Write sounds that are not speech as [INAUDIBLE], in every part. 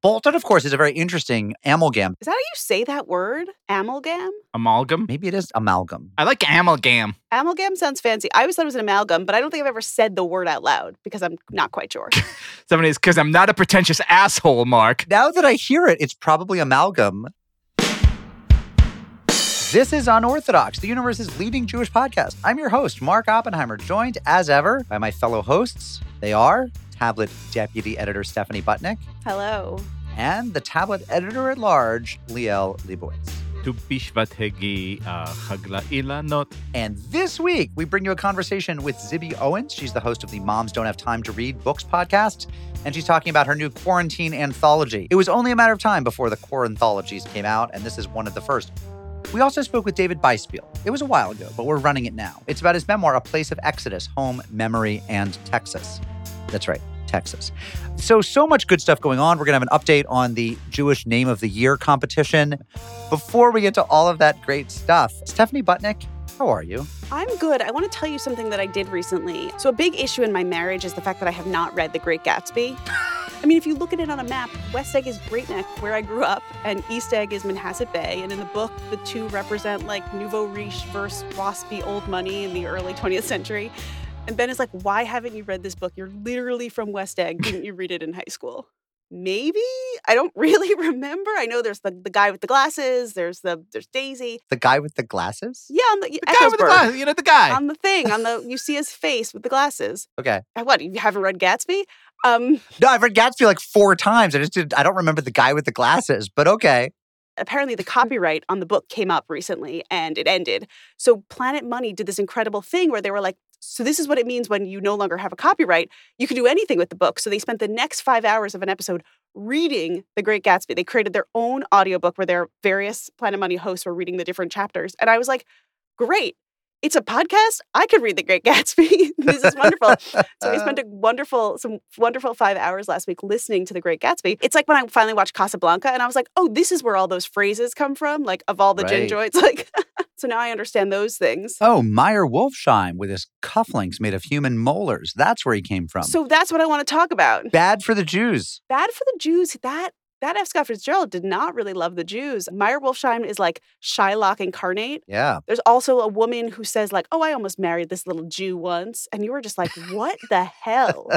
Bolton, of course, is a very interesting amalgam. Is that how you say that word? Amalgam? Amalgam. Maybe it is amalgam. I like amalgam. Amalgam sounds fancy. I always thought it was an amalgam, but I don't think I've ever said the word out loud because I'm not quite sure. [LAUGHS] Somebody is because I'm not a pretentious asshole, Mark. Now that I hear it, it's probably amalgam. This is Unorthodox, the universe's leading Jewish podcast. I'm your host, Mark Oppenheimer, joined as ever by my fellow hosts. They are Tablet Deputy Editor Stephanie Butnick Hello. and the Tablet Editor at Large, Liel Leibowitz. Tu bishvat hegi uh, chagla ilanot. And this week, we bring you a conversation with Zibby Owens. She's the host of the Moms Don't Have Time to Read Books podcast, and she's talking about her new quarantine anthology. It was only a matter of time before the core anthologies came out, and this is one of the first. We also spoke with David Biespiel. It was a while ago, but we're running it now. It's about his memoir, A Place of Exodus Home, Memory, and Texas. That's right, Texas. So, so much good stuff going on. We're going to have an update on the Jewish Name of the Year competition. Before we get to all of that great stuff, Stephanie Butnick, how are you? I'm good. I want to tell you something that I did recently. So, a big issue in my marriage is the fact that I have not read The Great Gatsby. I mean, if you look at it on a map, West Egg is Great Neck, where I grew up, and East Egg is Manhasset Bay. And in the book, the two represent like nouveau riche versus waspy old money in the early 20th century. And Ben is like, Why haven't you read this book? You're literally from West Egg. Didn't you read it in high school? Maybe I don't [LAUGHS] really remember. I know there's the, the guy with the glasses. There's the there's Daisy. The guy with the glasses? Yeah, on the, The guy with the glasses. You know the guy. on the thing on the you see his face with the glasses. Okay. Uh, What you haven't read Gatsby? Um, No, I've read Gatsby like four times. I just did I don't remember the guy with the glasses, but okay. apparently the copyright on the book came up recently and it ended. So Planet Money did this incredible thing where they were like, so this is what it means when you no longer have a copyright. You can do anything with the book. So they spent the next five hours of an episode reading The Great Gatsby. They created their own audiobook where their various Planet Money hosts were reading the different chapters. And I was like, great. It's a podcast. I could read The Great [LAUGHS] Gatsby. this is wonderful. so we spent a [LAUGHS] wonderful, some wonderful five hours last week listening to The Great Gatsby. It's like when I finally watched Casablanca and I was like, oh, this is where all those phrases come from, like of all the gin joints. [LAUGHS] Like, so now I understand those things. Oh, Meyer Wolfshiem with his cufflinks made of human molars. That's where he came from. So that's what I want to talk about. bad for the Jews. Bad for the Jews. That that F. Scott Fitzgerald did not really love the Jews. Meyer Wolfshiem is like Shylock incarnate. Yeah. There's also a woman who says like, "Oh, I almost married this little Jew once," and you were just like, "What [LAUGHS] the hell?"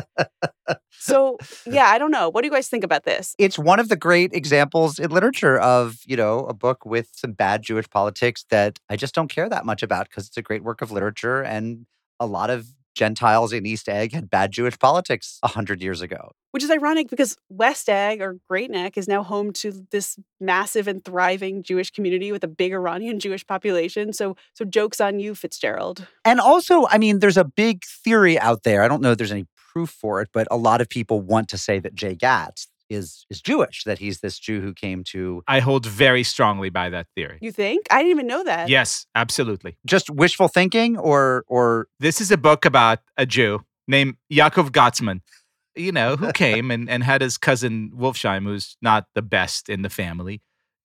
so yeah, I don't know. What do you guys think about this? It's one of the great examples in literature of, you know, a book with some bad Jewish politics that I just don't care that much about because it's a great work of literature and a lot of Gentiles in East Egg had bad Jewish politics a hundred years ago. Which is ironic because West Egg or Great Neck is now home to this massive and thriving Jewish community with a big Iranian [LAUGHS] Jewish population. So so jokes on you, Fitzgerald. And also, I mean, there's a big theory out there. I don't know if there's any proof for it, but a lot of people want to say that Jay Gatz is is Jewish, that he's this Jew who came to I hold very strongly by that theory. You think? I didn't even know that. Yes, absolutely. just wishful thinking or or This is a book about a Jew named Yaakov Gotzman, you know, who [LAUGHS] came and, and had his cousin Wolfshiem, who's not the best in the family.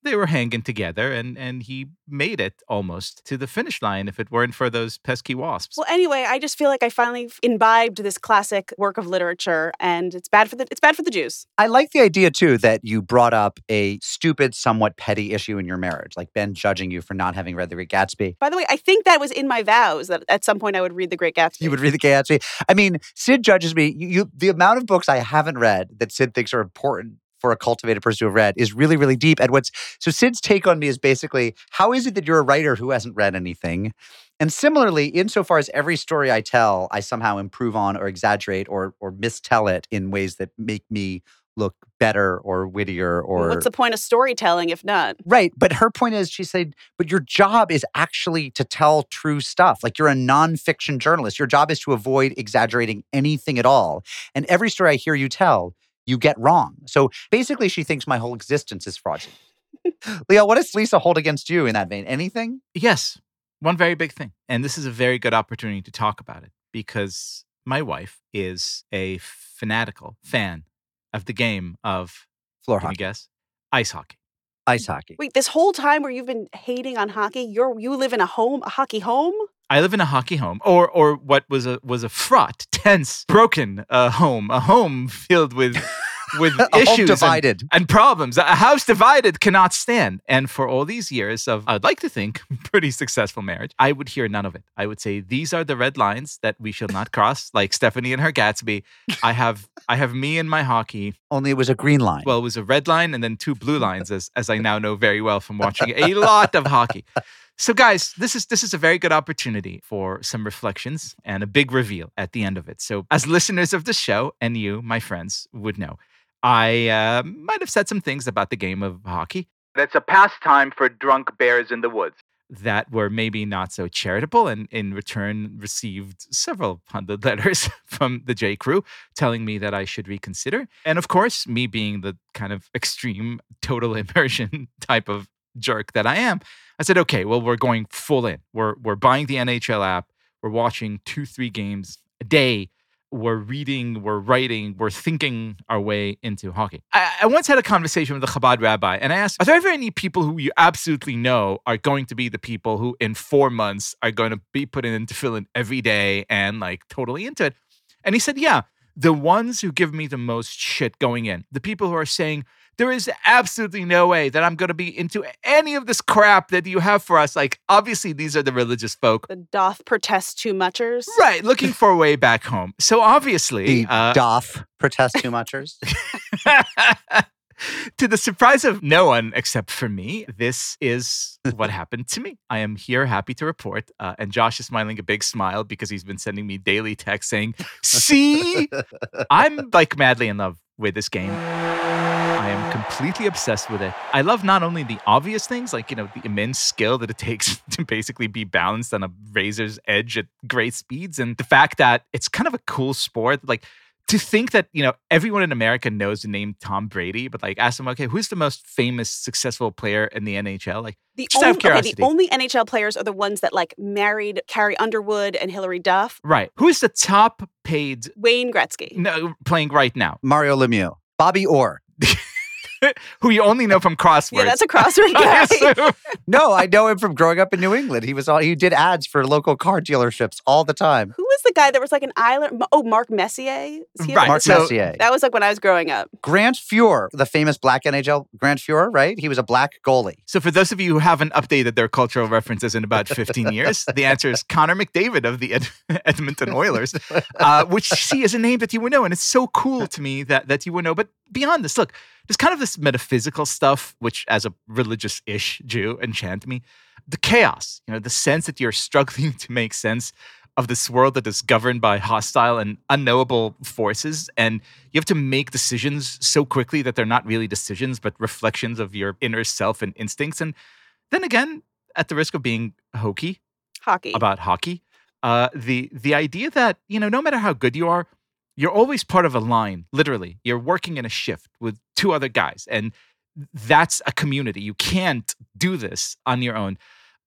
They were hanging together and, and he made it almost to the finish line if it weren't for those pesky wasps. Well, anyway, I just feel like I finally imbibed this classic work of literature, and it's bad for the it's bad for the Jews. I like the idea too that you brought up a stupid, somewhat petty issue in your marriage, like Ben judging you for not having read The Great Gatsby. By the way, I think that was in my vows that at some point I would read The Great Gatsby. You would read The Great Gatsby. I mean, Sid judges me. You, you, the amount of books I haven't read that Sid thinks are important for a cultivated person to have read is really, really deep. And what's so Sid's take on me is basically, how is it that you're a writer who hasn't read anything? And similarly, insofar as every story I tell, I somehow improve on or exaggerate or or mistell it in ways that make me look better or wittier or What's the point of storytelling if not? Right. But her point is, she said, but your job is actually to tell true stuff. Like you're a nonfiction journalist. Your job is to avoid exaggerating anything at all. And every story I hear you tell, you get wrong. So basically, she thinks my whole existence is fraudulent. Leo, what does Lisa hold against you in that vein? Anything? Yes, one very big thing. And this is a very good opportunity to talk about it because my wife is a fanatical fan of the game of, Floor can you hockey, guess? Ice hockey. ice hockey. Wait, this whole time where you've been hating on hockey, you're you live in a home, a hockey home? I live in a hockey home, or or what was a was a fraught, tense, broken uh, home, a home filled with [LAUGHS] with issues and, divided. and problems. A house divided cannot stand. And for all these years of, I'd like to think, [LAUGHS] pretty successful marriage, I would hear none of it. I would say these are the red lines that we shall not cross. Like Stephanie and her Gatsby, I have, I have me and my hockey. Only it was a green line. Well, it was a red line and then two blue lines, as as I now know very well from watching a [LAUGHS] lot of hockey. So, guys, this is this is a very good opportunity for some reflections and a big reveal at the end of it. So, as listeners of the show, and you, my friends, would know, I uh, might have said some things about the game of hockey. That's a pastime for drunk bears in the woods. That were maybe not so charitable, and in return received several hundred letters [LAUGHS] from the J. Crew telling me that I should reconsider. And of course, me being the kind of extreme total [LAUGHS] immersion type of jerk that I am, I said, okay, well, we're going full in. We're we're buying the NHL app. We're watching two, three games a day. We're reading, we're writing, we're thinking our way into hockey. I, I once had a conversation with a Chabad rabbi, and I asked, Are there ever any people who you absolutely know are going to be the people who in four months are going to be put in every day and like totally into it? And he said, Yeah, the ones who give me the most shit going in, the people who are saying, there is absolutely no way that I'm going to be into any of this crap that you have for us. Like, obviously, these are the religious folk. The doth protest too muchers. Right, looking for a way back home. So, obviously, the uh, doff protest [LAUGHS] too muchers. to the surprise of no one except for me, this is what happened to me. I am here happy to report. Uh, and Josh is smiling a big smile because he's been sending me daily texts saying, See, I'm like madly in love with this game. I am completely obsessed with it. I love not only the obvious things, like, you know, the immense skill that it [LAUGHS] takes to basically be balanced on a razor's edge at great speeds, and the fact that it's kind of a cool sport. Like, to think that, you know, everyone in America knows the name Tom Brady, but like, ask them, okay, who's the most famous, successful player in the NHL? Like, The Just out of only, okay, curiosity. the only NHL players are the ones that like married Carrie Underwood and Hilary Duff. right. Who is the top paid Wayne Gretzky. no, playing right now? Mario Lemieux, Bobby Orr. [LAUGHS] [LAUGHS] Who you only know from crosswords. Yeah, that's a crossword [LAUGHS] guy. assume. No, I know him from growing up in New England. He was all he did ads for local car dealerships all the time. Who was the guy that was like an island? Oh, Mark Messier. Is he Right. Mark so- Messier. That was like when I was growing up. Grant Fuhr, the famous black NHL Grant Fuhr, right? He was a black goalie. So, for those of you who haven't updated their cultural references in about 15 years, the answer is Connor McDavid of the Ed- [LAUGHS] Edmonton Oilers, uh, which see is a name that you would know. And it's so cool to me that, that you would know. But beyond this, look, there's kind of this metaphysical stuff, which as a religious ish Jew enchant me. The chaos, you know, the sense that you're struggling [LAUGHS] to make sense of this world that is governed by hostile and unknowable forces. And you have to make decisions so quickly that they're not really decisions, but reflections of your inner self and instincts. And then again, at the risk of being hokey Hockey. about hockey, uh, the the idea that you know no matter how good you are, you're always part of a line. Literally, you're working in a shift with two other guys, and that's a community. You can't do this on your own.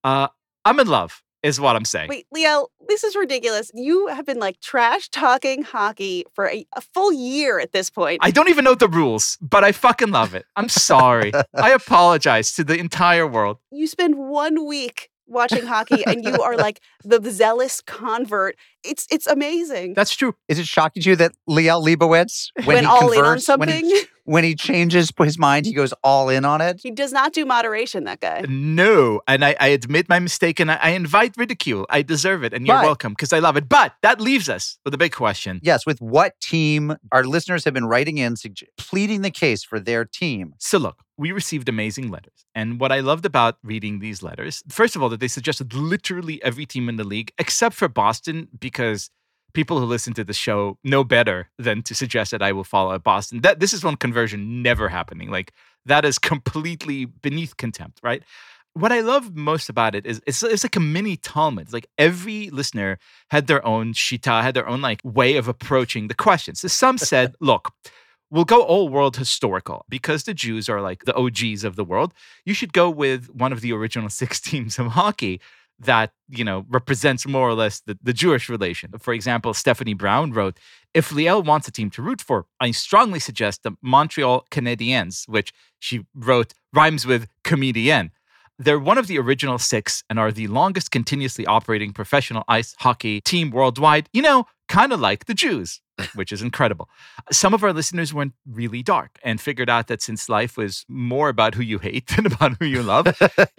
Uh, I'm in love, is what I'm saying. Wait, Leo, this is ridiculous. You have been like trash talking hockey for a, a full year at this point. I don't even know the rules, but I fucking love it. I'm sorry. [LAUGHS] I apologize to the entire world. you spend one week watching hockey and you are like [LAUGHS] the zealous convert. It's it's amazing. That's true. Is it shocking to you that Liel Leibowitz, when Went he all in on converts, when something. he, [LAUGHS] when he changes his mind, he goes all in on it? he does not do moderation, that guy. No, and I, I admit my mistake, and I, I invite ridicule. I deserve it, and you're But- welcome because I love it. But that leaves us with a big question. Yes, with what team our listeners have been writing in, sugge- pleading the case for their team. So look, we received amazing letters, and what I loved about reading these letters, first of all, that they suggested literally every team in the league except for Boston, because people who listen to the show know better than to suggest that I will follow a Boston. That this is one conversion never happening. Like that is completely beneath contempt, right? What I love most about it is it's, it's like a mini Talmud. It's like every listener had their own shita, had their own like way of approaching the questions. So some said, [LAUGHS] look, we'll go old world historical because the Jews are like the OGs of the world. You should go with one of the original [LAUGHS] six teams of hockey that you know represents more or less the, the Jewish relation. For example, Stephanie Brown wrote, "If Liel wants a team to root for, I strongly suggest the Montreal Canadiens, which she wrote rhymes with comedienne." They're one of the original six and are the longest continuously operating professional ice hockey team worldwide. You know, kind of like the Jews, which is incredible. Some of our listeners went really dark and figured out that since life was more about who you hate [LAUGHS] than about who you love,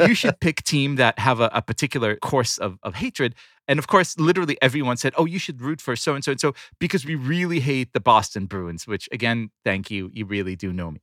you should [LAUGHS] pick team that have a, a particular course of, of hatred. And of course, literally everyone said, oh, you should root for so and so and so because we really hate the Boston Bruins, which again, thank you. You really do know me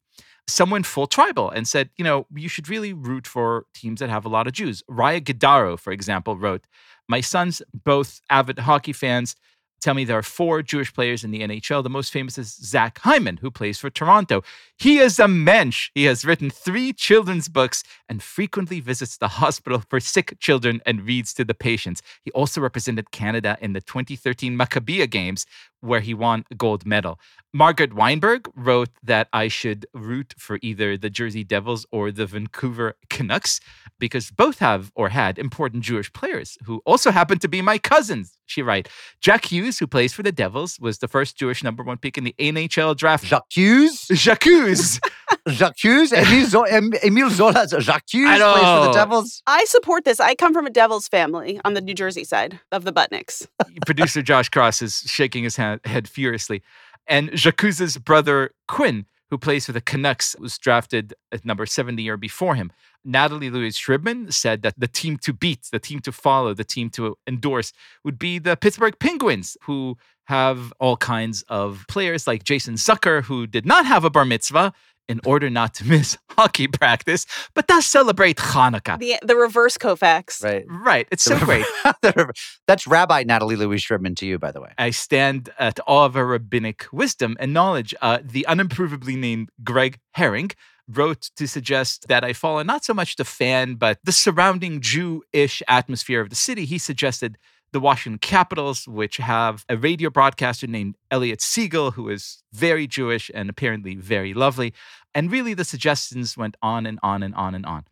someone full tribal and said, you know, you should really root for teams that have a lot of Jews. Raya Gidaro, for example, wrote, My sons, both avid hockey fans, tell me there are four Jewish players in the NHL. The most famous is Zach Hyman, who plays for Toronto. He is a mensch. He has written three children's books and frequently visits the hospital for sick children and reads to the patients. He also represented Canada in the 2013 Maccabiah Games, where he won a gold medal. Margaret Weinberg wrote that I should root for either the Jersey Devils or the Vancouver Canucks because both have or had important Jewish players who also happen to be my cousins. She writes Jack Hughes, who plays for the Devils, was the first Jewish number one pick in the NHL draft. Jacques Hughes? Jacques Hughes. [LAUGHS] Jacques Hughes? Emile, Zo- em- Emile Zola's Jacques Hughes I plays for the. Devils. I support this. I come from a Devils family on the New Jersey side of the Butnicks. [LAUGHS] Producer Josh Cross is shaking his ha- head furiously. And Jacques' brother Quinn, who plays for the Canucks, was drafted at number seven the year before him. Natalie Louise Shribman said that the team to beat, the team to follow, the team to endorse would be the Pittsburgh Penguins, who have all kinds of players like Jason Zucker, who did not have a bar mitzvah in order not to [LAUGHS] miss hockey practice, but does celebrate Hanukkah. The the reverse Koufax. Right. Right. It's so great. [LAUGHS] That's Rabbi Natalie Louise Shribman to you, by the way. I stand at all of our rabbinic wisdom and knowledge. Uh, the unimprovably named Greg Herring wrote to suggest that I follow not so much the fan, but the surrounding Jew-ish atmosphere of the city. He suggested the Washington Capitals, which have a radio broadcaster named Elliot Siegel, who is very Jewish and apparently very lovely. And really, the suggestions went on and on and on and on.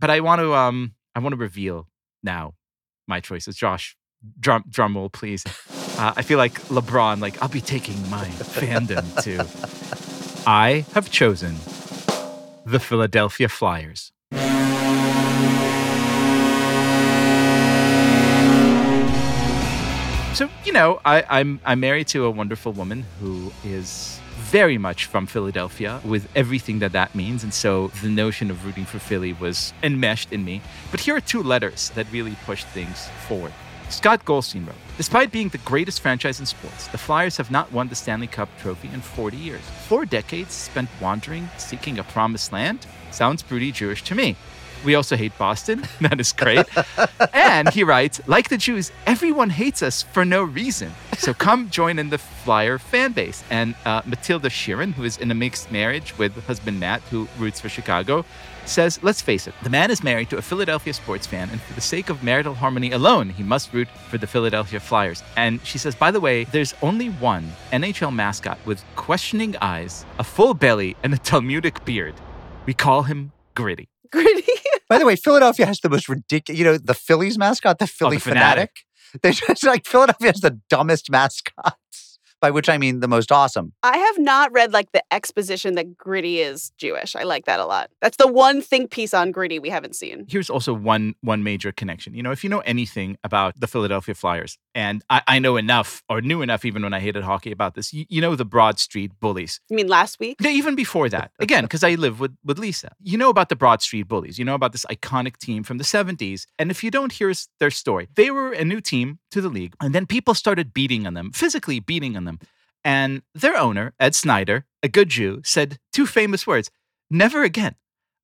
But I want to, um, I want to reveal now my choices. Josh, drum, drum roll, please. Uh, I feel like LeBron. Like I'll be taking my fandom to. [LAUGHS] I have chosen the Philadelphia Flyers. So you know, I, I'm I'm married to a wonderful woman who is very much from Philadelphia, with everything that that means, and so the notion of rooting for Philly was enmeshed in me. But here are two letters that really pushed things forward. Scott Goldstein wrote, Despite being the greatest franchise in sports, the Flyers have not won the Stanley Cup trophy in 40 years. Four decades spent wandering, seeking a promised land? Sounds pretty Jewish to me. We also hate Boston. [LAUGHS] That is great. and he writes, like the Jews, everyone hates us for no reason. So come join in the Flyer fan base. And uh, Matilda Sheeran, who is in a mixed marriage with husband Matt, who roots for Chicago, says, let's face it, the man is married to a Philadelphia sports fan, and for the sake of marital harmony alone, he must root for the Philadelphia Flyers. And she says, by the way, there's only one NHL mascot with questioning eyes, a full belly, and a Talmudic beard. We call him Gritty. Gritty. By the way, Philadelphia has the most ridiculous, you know, the Phillies mascot, the oh, Philly Oh, the fanatic. fanatic. They [LAUGHS] just like Philadelphia has the dumbest mascots, by which I mean the most awesome. I have not read like the exposition that Gritty is Jewish. I like that a lot. That's the one think piece on Gritty we haven't seen. here's also one one major connection. You know, if you know anything about the Philadelphia Flyers, and I, I know enough or knew enough even when I hated hockey about this, you, you know the Broad Street Bullies. You mean last week? No, even before that, [LAUGHS] again, because I live with, with Lisa. You know about the Broad Street Bullies. You know about this iconic team from the 70s. And if you don't hear their story, they were a new team to the league. And then people started beating on them, physically beating on them. And their owner, Ed Snider, a good Jew, said two famous words never again.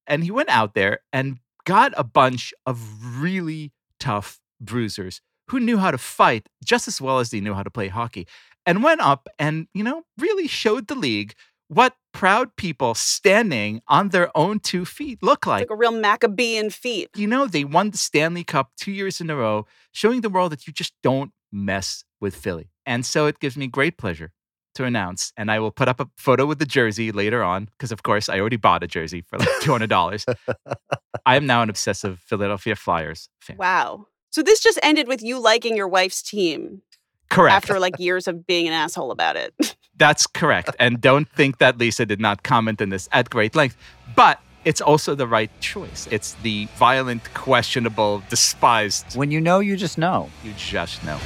And he went out there and got a bunch of really tough bruisers who knew how to fight just as well as they knew how to play hockey and went up and, you know, really showed the league what proud people standing on their own two feet look like. Like a real Maccabean feat. You know, they won the Stanley Cup two years in a row, showing the world that you just don't mess with Philly. And so it gives me great pleasure to announce, and I will put up a photo with the jersey later on, because of course I already bought a jersey for like $200. [LAUGHS] I am now an obsessive Philadelphia Flyers fan. Wow. So this just ended with you liking your wife's team Correct. after like years of being an asshole about it. [LAUGHS] That's correct. And don't think that Lisa did not comment on this at great length. But it's also the right choice. It's the violent, questionable, despised. When you know, you just know. You just know.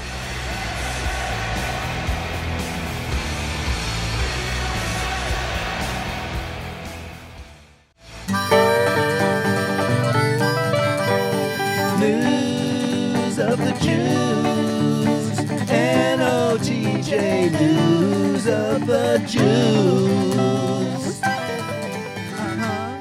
news of the Jews. Uh-huh.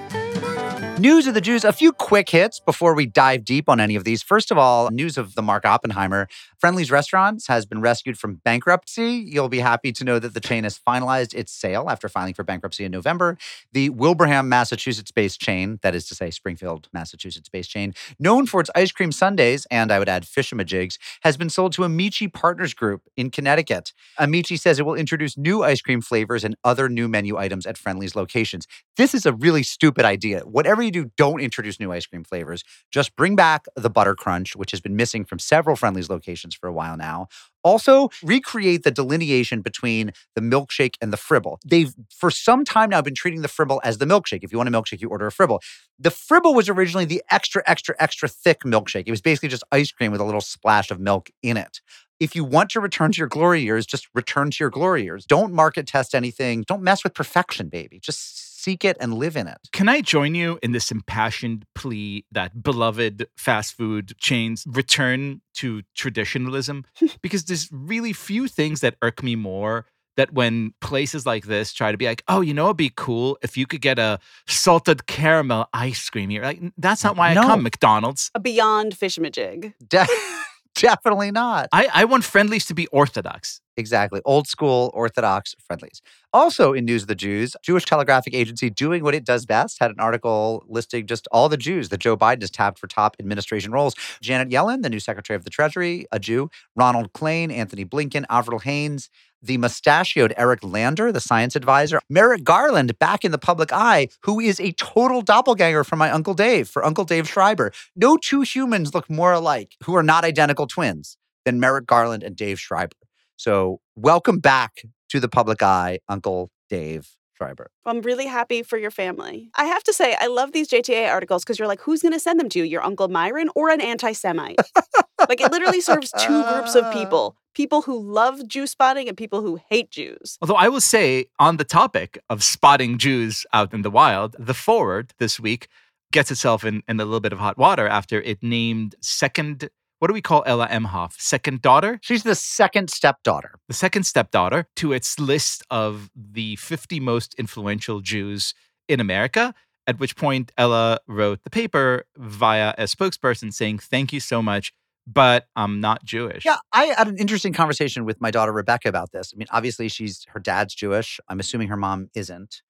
News of the Jews, a few quick hits before we dive deep on any of these. First of all, news of the Mark Oppenheimer Friendly's Restaurants has been rescued from bankruptcy. You'll be happy to know that the chain has finalized its sale after filing for bankruptcy in November. The Wilbraham, Massachusetts based chain, that is to say, Springfield, Massachusetts based chain, known for its ice cream sundaes and I would add fishamajigs, has been sold to Amici Partners Group in Connecticut. Amici says it will introduce new ice cream flavors and other new menu items at Friendly's locations. This is a really stupid idea. Whatever you do, don't introduce new ice cream flavors. Just bring back the butter crunch, which has been missing from several Friendly's locations for a while now. Also, recreate the delineation between the milkshake and the fribble. They've, for some time now, been treating the fribble as the milkshake. If you want a milkshake, you order a fribble. The fribble was originally the extra, extra, extra thick milkshake. It was basically just ice cream with a little splash of milk in it if you want to return to your glory years, just return to your glory years. Don't market test anything. Don't mess with perfection, baby. Just seek it and live in it. Can I join you in this impassioned plea that beloved fast food chains return to traditionalism? [LAUGHS] because there's really few things that irk me more that when places like this try to be like, oh, you know, it'd be cool if you could get a salted caramel ice cream here. Like, that's not why No. I come, McDonald's. A beyond fishmajig. De- [LAUGHS] definitely not. I, I want friendlies to be orthodox. Exactly. Old school Orthodox friendlies. Also, in News of the Jews, Jewish Telegraphic Agency doing what it does best had an article listing just all the Jews that Joe Biden has tapped for top administration roles. Janet Yellen, the new Secretary of the Treasury, a Jew. Ronald Klain, Antony Blinken, Avril Haines, the mustachioed Eric Lander, the science advisor, Merrick Garland back in the public eye, who is a total doppelganger for my Uncle Dave, for Uncle Dave Schreiber. No two humans look more alike who are not identical twins than Merrick Garland and Dave Schreiber. So, welcome back to the public eye, Uncle Dave Schreiber. I'm really happy for your family. I have to say, I love these JTA articles because you're like, who's going to send them to? You? Your Uncle Myron or an anti Semite? [LAUGHS] like, it literally serves two groups of [LAUGHS] people people who love Jew spotting and people who hate Jews. Although I will say, on the topic of spotting Jews out in the wild, the forward this week gets itself in, in a little bit of hot water after it named second, what do we call Ella Emhoff? Second daughter? She's the second stepdaughter. The second stepdaughter to its list of the 50 most influential Jews in America. At which point, Ella wrote the paper via a spokesperson saying, Thank you so much, but I'm not Jewish. Yeah, I had an interesting conversation with my daughter Rebecca about this. I mean, obviously, she's her dad's Jewish. I'm assuming her mom isn't.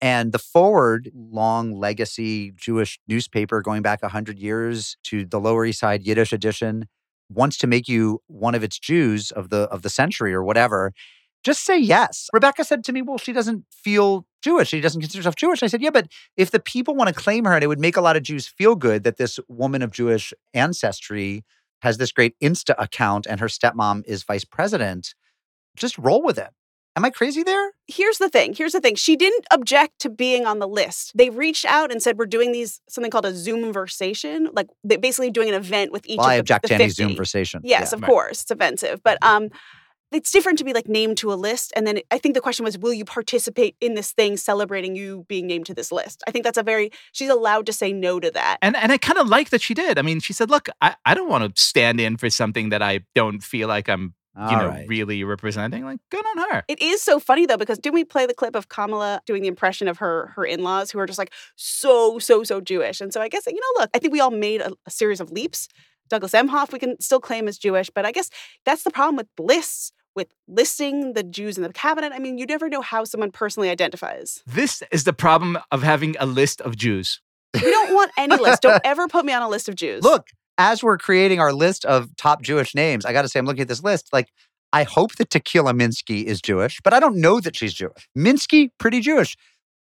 And the Forward, long legacy Jewish newspaper going back 100 years to the Lower East Side Yiddish edition, wants to make you one of its Jews of the of the century or whatever. Just say yes. Rebecca said to me, "Well, she doesn't feel Jewish. She doesn't consider herself Jewish." I said, "Yeah, but if the people want to claim her, and it would make a lot of Jews feel good that this woman of Jewish ancestry has this great Insta account and her stepmom is vice president, just roll with it. Am I crazy there? Here's the thing. Here's the thing. She didn't object to being on the list. They reached out and said, we're doing these, something called a Zoom versation, like they basically doing an event with each Well, of I the, object the to any 50. Zoom conversation. Yes, Yeah. of Right. course. It's offensive. But um, it's different to be like named to a list. And then I think the question was, will you participate in this thing celebrating you being named to this list? I think that's a very, she's allowed to say no to that. And and I kind of like that she did. I mean, she said, "Look, I, I don't want to stand in for something that I don't feel like I'm, you All know, right. really representing." Like, good on her. It is so funny though, because didn't we play the clip of Kamala doing the impression of her her in-laws who are just like so, so, so Jewish? And so I guess, you know, look, I think we all made a, a series of leaps. Douglas Emhoff, we can still claim as Jewish, but I guess that's the problem with lists, with listing the Jews in the cabinet. I mean, you never know how someone personally identifies. This is the problem of having a list of Jews. We don't want any list. Don't ever put me on a list of Jews. Look, as we're creating our list of top Jewish names, I got to say, I'm looking at this list. Like, I hope that Tequila Minsky is Jewish, but I don't know that she's Jewish. Minsky, pretty Jewish.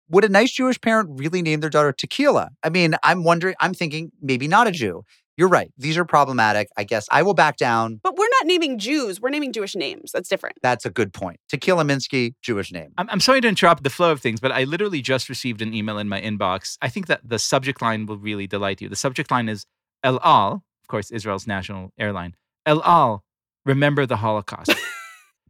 Would a nice Jewish parent really name their daughter Tequila? I mean, I'm wondering, I'm thinking maybe not a Jew. You're right. These are problematic. I guess I will back down. But we're not naming Jews. We're naming Jewish names. That's different. That's a good point. Tequila Minsky, Jewish name. I'm, I'm sorry to interrupt the flow of things, but I literally just received an email in my inbox. I think that the subject line will really delight you. The subject line is El Al, of course, Israel's national airline. El Al, remember the Holocaust.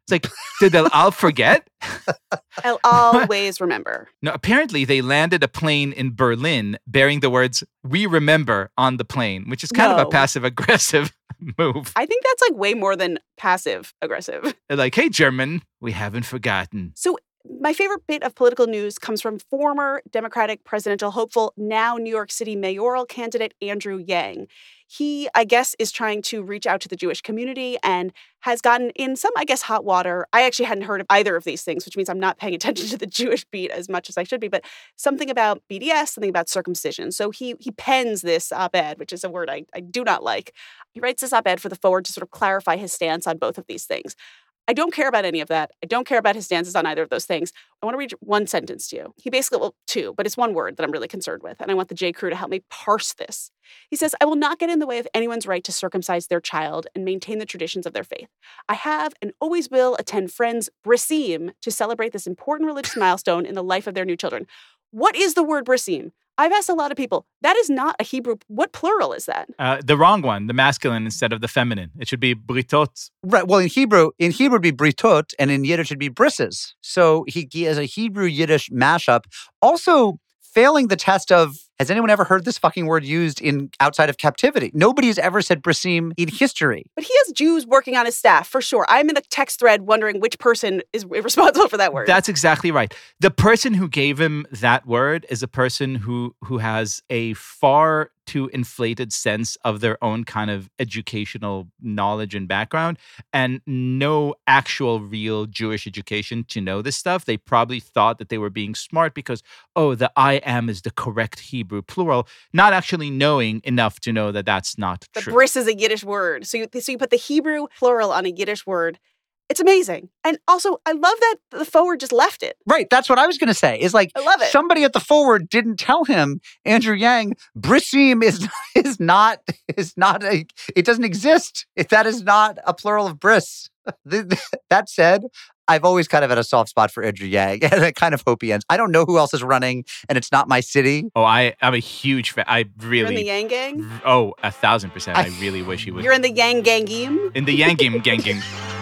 It's like, did El Al forget? [LAUGHS] I'll always remember. No, apparently they landed a plane in Berlin bearing the words "We remember" on the plane, which is kind of a passive aggressive [LAUGHS] move. I think that's like way more than passive aggressive. [LAUGHS] They're like, "Hey, German, we haven't forgotten." So My favorite bit of political news comes from former Democratic presidential hopeful, now New York City mayoral candidate Andrew Yang. He, I guess, is trying to reach out to the Jewish community and has gotten in some, I guess, hot water. I actually hadn't heard of either of these things, which means I'm not paying [LAUGHS] attention to the Jewish beat as much as I should be, but something about BDS, something about circumcision. So he he pens this op-ed, which is a word I, I do not like. He writes this op-ed for the forward to sort of clarify his stance on both of these things. I don't care about any of that. I don't care about his stances on either of those things. I want to read one sentence to you. He basically, well, two, but it's one word that I'm really concerned with. And I want the J. Crew to help me parse this. He says, I will not get in the way of anyone's right to circumcise their child and maintain the traditions of their faith. I have and always will attend friends' brisim to celebrate this important religious milestone in the life of their new children. What is the word brisim? I've asked a lot of people. That is not a Hebrew. What plural is that? Uh, the wrong one, the masculine instead of the feminine. It should be britot. Right. Well, in Hebrew, in Hebrew, it'd be britot, and in Yiddish, it'd be brisses. So he, he has a Hebrew Yiddish mashup. Also, failing the test of has anyone ever heard this fucking word used in outside of captivity? Nobody has ever said brisim in history. But he has Jews working on his staff for sure. I'm in a text thread wondering which person is [LAUGHS] responsible for that word. That's exactly right. The person who gave him that word is a person who who has a far too inflated sense of their own kind of educational knowledge and background and no actual real Jewish education to know this stuff. They probably thought that they were being smart because, oh, the I am is the correct Hebrew plural, not actually knowing enough to know that that's not the true. bris is a Yiddish word. So you, so you put the Hebrew plural on a Yiddish word. It's amazing. And also, I love that the forward just left it. Right. That's what I was going to say. Is like I love it. somebody at the forward didn't tell him Andrew Yang brisim is [LAUGHS] is not is not a it doesn't exist. If that is not a plural of bris. [LAUGHS] that said, I've always kind of had a soft spot for Andrew Yang, [LAUGHS] and I kind of hope he ends. I don't know who else is running, and it's not my city. Oh, I I'm a huge fan. I You're in the. Yang gang? Oh, a thousand percent. I I- really wish he would. You're in the Yang gangim? in the Yangim ganging. Our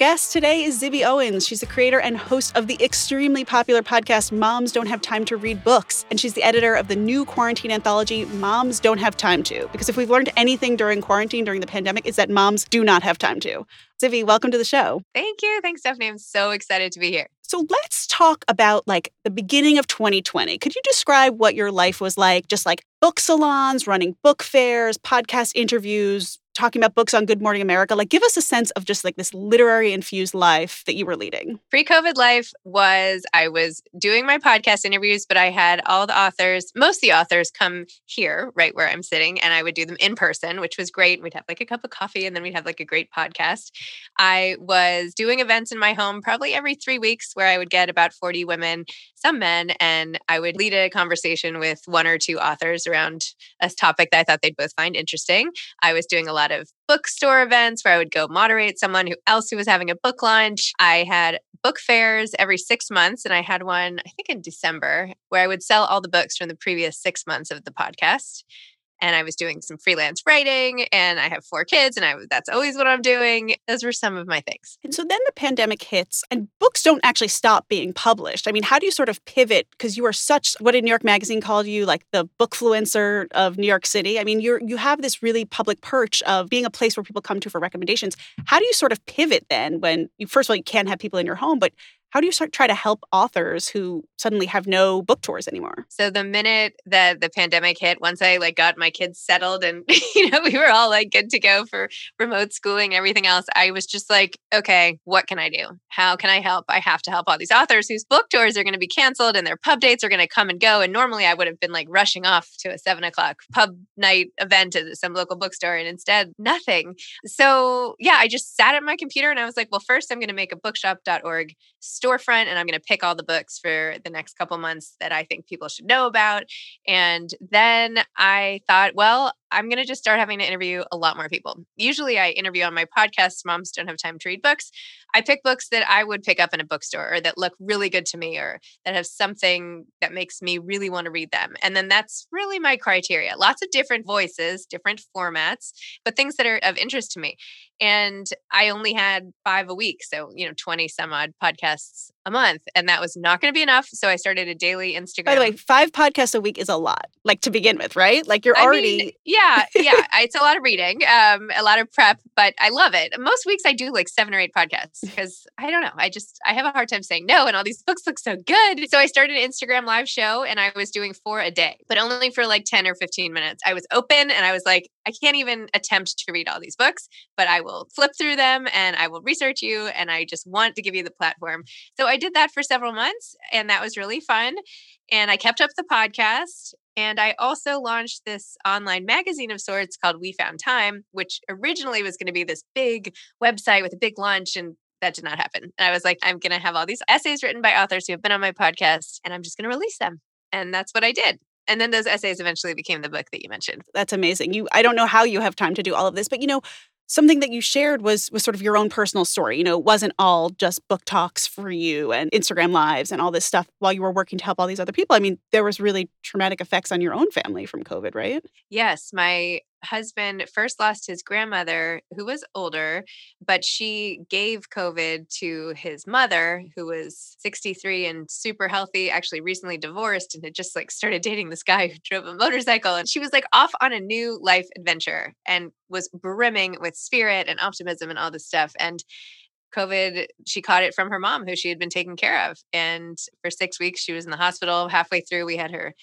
guest today is Zibby Owens. She's the creator and host of the extremely popular podcast Moms Don't Have Time to Read Books. And she's the editor of the new quarantine anthology Moms Don't Have Time to. Because if we've learned anything during quarantine, during the pandemic, is that moms do not have time to. Zibby, welcome to the show. Thank you. Thanks, Stephanie. I'm so excited to be here. So let's talk about like the beginning of 2020. Could you describe what your life was like? Just like book salons, running book fairs, podcast interviews, talking about books on Good Morning America. Like give us a sense of just like this literary infused life that you were leading. Pre COVID life was I was doing my podcast interviews, but I had all the authors, most of the authors come here, right where I'm sitting, and I would do them in person, which was great. We'd have like a cup of coffee and then we'd have like a great podcast. I was doing events in my home probably every three weeks where I would get about 40 women, some men, and I would lead a conversation with one or two authors around a topic that I thought they'd both find interesting. I was doing a lot of bookstore events where I would go moderate someone who else who was having a book launch. I had book fairs every six months, and I had one, I think in December, where I would sell all the books from the previous six months of the podcast. And I was doing some freelance writing, and I have four kids, and I that's always what I'm doing. Those were some of my things. And so then the pandemic hits and books don't actually stop being published. I mean, how do you sort of pivot because you are such what did New York Magazine called you like the bookfluencer of New York City? I mean, you're you have this really public perch of being a place where people come to for recommendations. How do you sort of pivot then when you first of all you can't have people in your home, but how do you start try to help authors who suddenly have no book tours anymore? So the minute that the pandemic hit, once I like got my kids settled and [LAUGHS] you know we were all like good to go for remote schooling and everything else, I was just like, okay, what can I do? How can I help? I have to help all these authors whose book tours are going to be canceled and their pub dates are going to come and go. And normally I would have been like rushing off to a seven o'clock pub night event at some local bookstore, and instead nothing. So yeah, I just sat at my computer and I was like, well, first I'm going to make a bookshop.org storefront and I'm going to pick all the books for the next couple months that I think people should know about. And then I thought, well, I'm going to just start having to interview a lot more people. Usually I interview on my podcast, Moms Don't Have Time to Read Books. I pick books that I would pick up in a bookstore or that look really good to me or that have something that makes me really want to read them. And then that's really my criteria. Lots of different voices, different formats, but things that are of interest to me. And I only had five a week. So, you know, 20 some odd podcasts a month. And that was not going to be enough. So I started a daily Instagram. By the way, five podcasts a week is a lot, like to begin with, right? Like you're I already. mean, yeah, [LAUGHS] yeah. It's a lot of reading, um, a lot of prep, but I love it. Most weeks I do like seven or eight podcasts [LAUGHS] because I don't know. I just I have a hard time saying no, and all these [LAUGHS] books look so good. So I started an Instagram live show, and I was doing four a day, but only for like ten or fifteen minutes. I was open, and I was like, I can't even attempt to read all these books, but I will flip through them, and I will research you, and I just want to give you the platform. So I did that for several months, and that was really fun. And I kept up the podcast. And I also launched this online magazine of sorts called We Found Time, which originally was going to be this big website with a big launch And that did not happen. And I was like, I'm going to have all these essays written by authors who have been on my podcast, and I'm just going to release them. And that's what I did. And then those essays eventually became the book that you mentioned. That's amazing. You, I don't know how you have time to do all of this, but you know, something that you shared was was sort of your own personal story. You know, it wasn't all just book talks for you and Instagram lives and all this stuff while you were working to help all these other people. I mean, there was really traumatic effects on your own family from COVID, right? Yes, my husband first lost his grandmother who was older, but she gave COVID to his mother who was 63 and super healthy, actually recently divorced and had just like started dating this guy who drove a motorcycle and she was like off on a new life adventure and was brimming with spirit and optimism and all this stuff and COVID, she caught it from her mom, who she had been taking care of. And for six weeks, she was in the hospital. Halfway through, we had her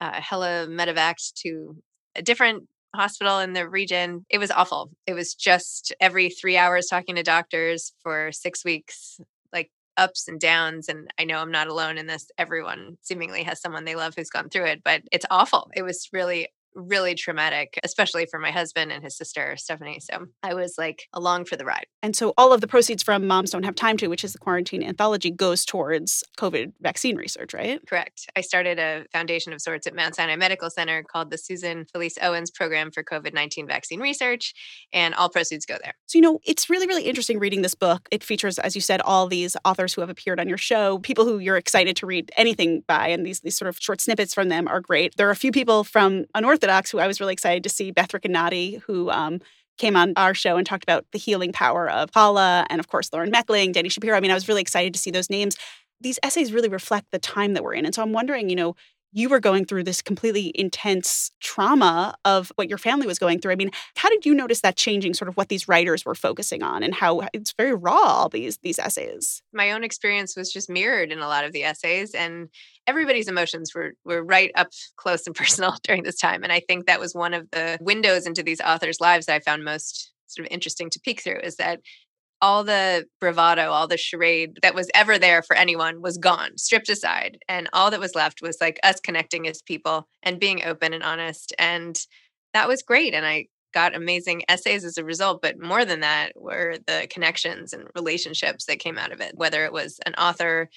uh, hella medevaced to a different hospital in the region. It was awful. It was just every three hours talking to doctors for six weeks, like ups and downs. And I know I'm not alone in this. Everyone seemingly has someone they love who's gone through it, but it's awful. It was really really traumatic, especially for my husband and his sister, Stephanie. So I was like along for the ride. And so all of the proceeds from Moms Don't Have Time to, which is the quarantine anthology, goes towards COVID vaccine research, right? Correct. I started a foundation of sorts at Mount Sinai Medical Center called the Susan Felice Owens Program for COVID 19 Vaccine Research, and all proceeds go there. So, you know, it's really, really interesting reading this book. It features, as you said, all these authors who have appeared on your show, people who you're excited to read anything by, and these, these sort of short snippets from them are great. There are a few people from Unorthodox who I was really excited to see, Beth Ricanati, who um, came on our show and talked about the healing power of challah, and of course, Lauren Mechling, Dani Shapiro. I mean, I was really excited to see those names. These essays really reflect the time that we're in. And so I'm wondering, you know, you were going through this completely intense trauma of what your family was going through. I mean, how did you notice that changing sort of what these writers were focusing on and how it's very raw all these these essays? My own experience was just mirrored in a lot of the essays and everybody's emotions were were right up close and [LAUGHS] personal during this time and I think that was one of the windows into these authors' lives that I found most sort of interesting to peek through is that all the bravado, all the charade that was ever there for anyone was gone, stripped aside. And all that was left was like us connecting as people and being open and honest. And that was great. And I got amazing essays as a result. But more than that were the connections and relationships that came out of it, whether it was an author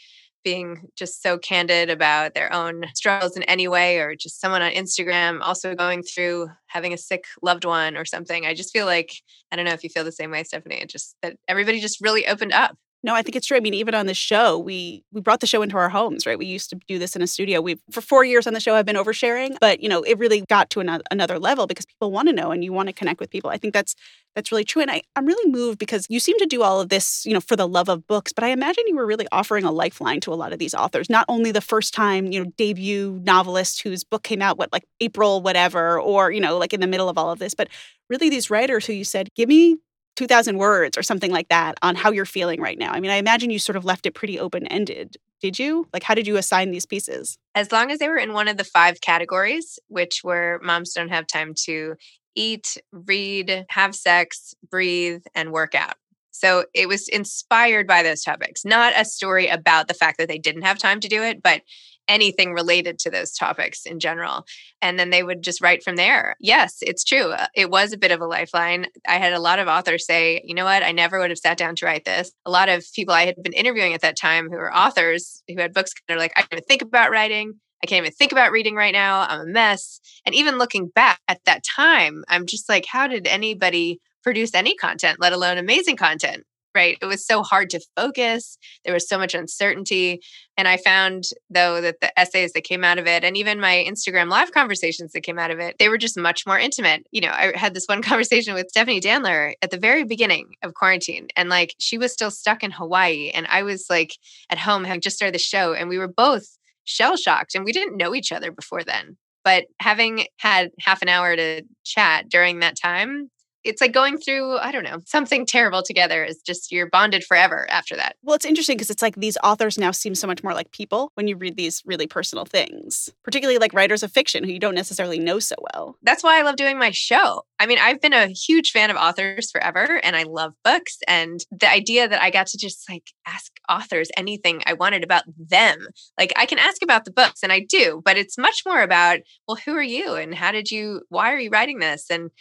being just so candid about their own struggles in any way, or just someone on Instagram also going through having a sick loved one or something. I just feel like, I don't know if you feel the same way, Stephanie, just that everybody just really opened up. No, I think it's true. I mean, even on the show, we we brought the show into our homes, right? We used to do this in a studio. We for four years on the show, I've been oversharing, but you know, it really got to another, another level because people want to know and you want to connect with people. I think that's that's really true, and I I'm really moved because you seem to do all of this, you know, for the love of books. But I imagine you were really offering a lifeline to a lot of these authors. Not only the first time, you know, debut novelist whose book came out what like April whatever, or you know, like in the middle of all of this, but really these writers who you said, give me 2000 words or something like that on how you're feeling right now. I mean, I imagine you sort of left it pretty open ended. Did you? Like, how did you assign these pieces? As long as they were in one of the five categories, which were moms don't have time to eat, read, have sex, breathe, and work out. So it was inspired by those topics, not a story about the fact that they didn't have time to do it, but anything related to those topics in general. And then they would just write from there. Yes, it's true. Uh, it was a bit of a lifeline. I had a lot of authors say, you know what, I never would have sat down to write this. A lot of people I had been interviewing at that time who were authors who had books, they're like, I can't even think about writing. I can't even think about reading right now. I'm a mess. And even looking back at that time, I'm just like, how did anybody produce any content, let alone amazing content? Right? It was so hard to focus. There was so much uncertainty. And I found, though, that the essays that came out of it and even my Instagram live conversations that came out of it, they were just much more intimate. You know, I had this one [LAUGHS] conversation with Stephanie Danler at the very beginning of quarantine, and like she was still stuck in Hawaii. And I was like at home having just started the show, and we were both shell shocked and we didn't know each other before then. But having had half an hour to chat during that time, it's like going through, I don't know, something terrible together is just you're bonded forever after that. Well, it's interesting because it's like these authors now seem so much more like people when you read these really personal things, particularly like writers of fiction who you don't necessarily know so well. That's why I love doing my show. I mean, I've been a huge fan of authors forever and I love books. And the idea that I got to just like ask authors anything I wanted about them, like I can ask about the books and I do, but it's much more about, well, who are you and how did you, why are you writing this? And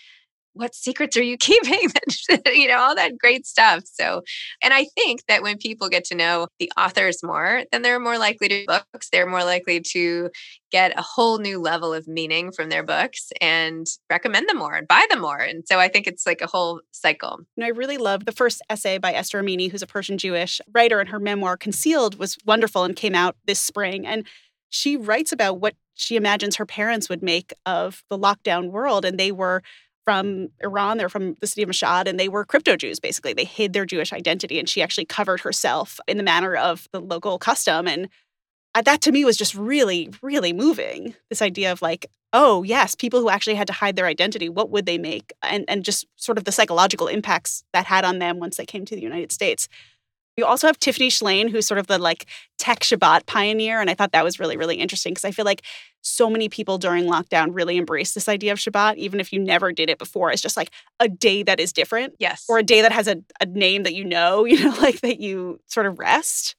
what secrets are you [LAUGHS] keeping? [LAUGHS] you know, all that great stuff. So, and I think that when people get to know the authors more, then they're more likely to books. They're more likely to get a whole new level of meaning from their books and recommend them more and buy them more. And so I think it's like a whole cycle. Know, I really love the first essay by Esther Amini, who's a Persian Jewish writer, and her memoir Concealed was wonderful and came out this spring. And she writes about what she imagines her parents would make of the lockdown world. And they were from Iran. They're from the city of Mashhad, and they were crypto Jews, basically. They hid their Jewish identity, and she actually covered herself in the manner of the local custom. And uh, that to me was just really, really moving. This idea of like, oh, yes, people who actually had to hide their identity, what would they make? And, and just sort of the psychological impacts that had on them once they came to the United States. You also have Tiffany Shlain, who's sort of the like tech Shabbat pioneer. And I thought that was really, really interesting because I feel like so many people during lockdown really embraced this idea of Shabbat, even if you never did it before. It's just like a day that is different. Yes. Or a day that has a, a name that you know, [LAUGHS] you know, like that you sort of rest.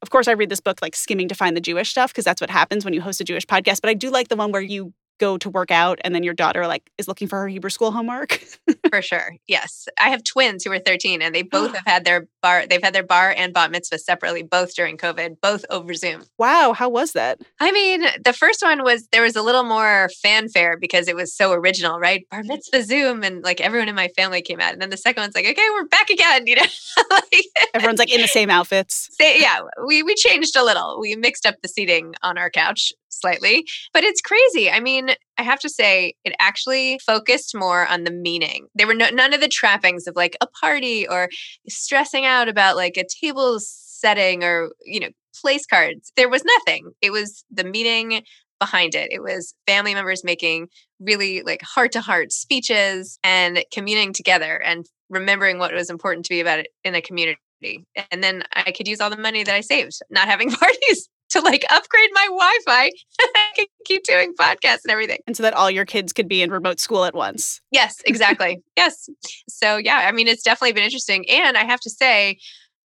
Of course, I read this book like skimming to find the Jewish stuff because that's what happens when you host a Jewish podcast. But I do like the one where you go to work out and then your daughter like is looking for her Hebrew school homework. [LAUGHS] for sure. Yes. I have twins who are 13 and they both [GASPS] have had their bar they've had their bar and bat mitzvah separately both during COVID, both over Zoom. Wow, how was that? I mean, the first one was there was a little more fanfare because it was so original, right? Bar mitzvah Zoom and like everyone in my family came out. And then the second one's like, okay, we're back again, you know. [LAUGHS] like, Everyone's like in the same outfits. Say, yeah, we we changed a little. We mixed up the seating on our couch slightly, but it's crazy. I mean, I have to say, it actually focused more on the meaning. There were no, none of the trappings of like a party or stressing out about like a table setting or, you know, place cards. There was nothing. It was the meaning behind it. It was family members making really like heart to heart speeches and communing together and remembering what was important to be about it in a community. And then I could use all the money that I saved not having [LAUGHS] parties to like upgrade my Wi-Fi. [LAUGHS] I can keep doing podcasts and everything. And so that all your kids could be in remote school at once. Yes, [LAUGHS] exactly. yes. So yeah, I mean it's definitely been interesting. And I have to say,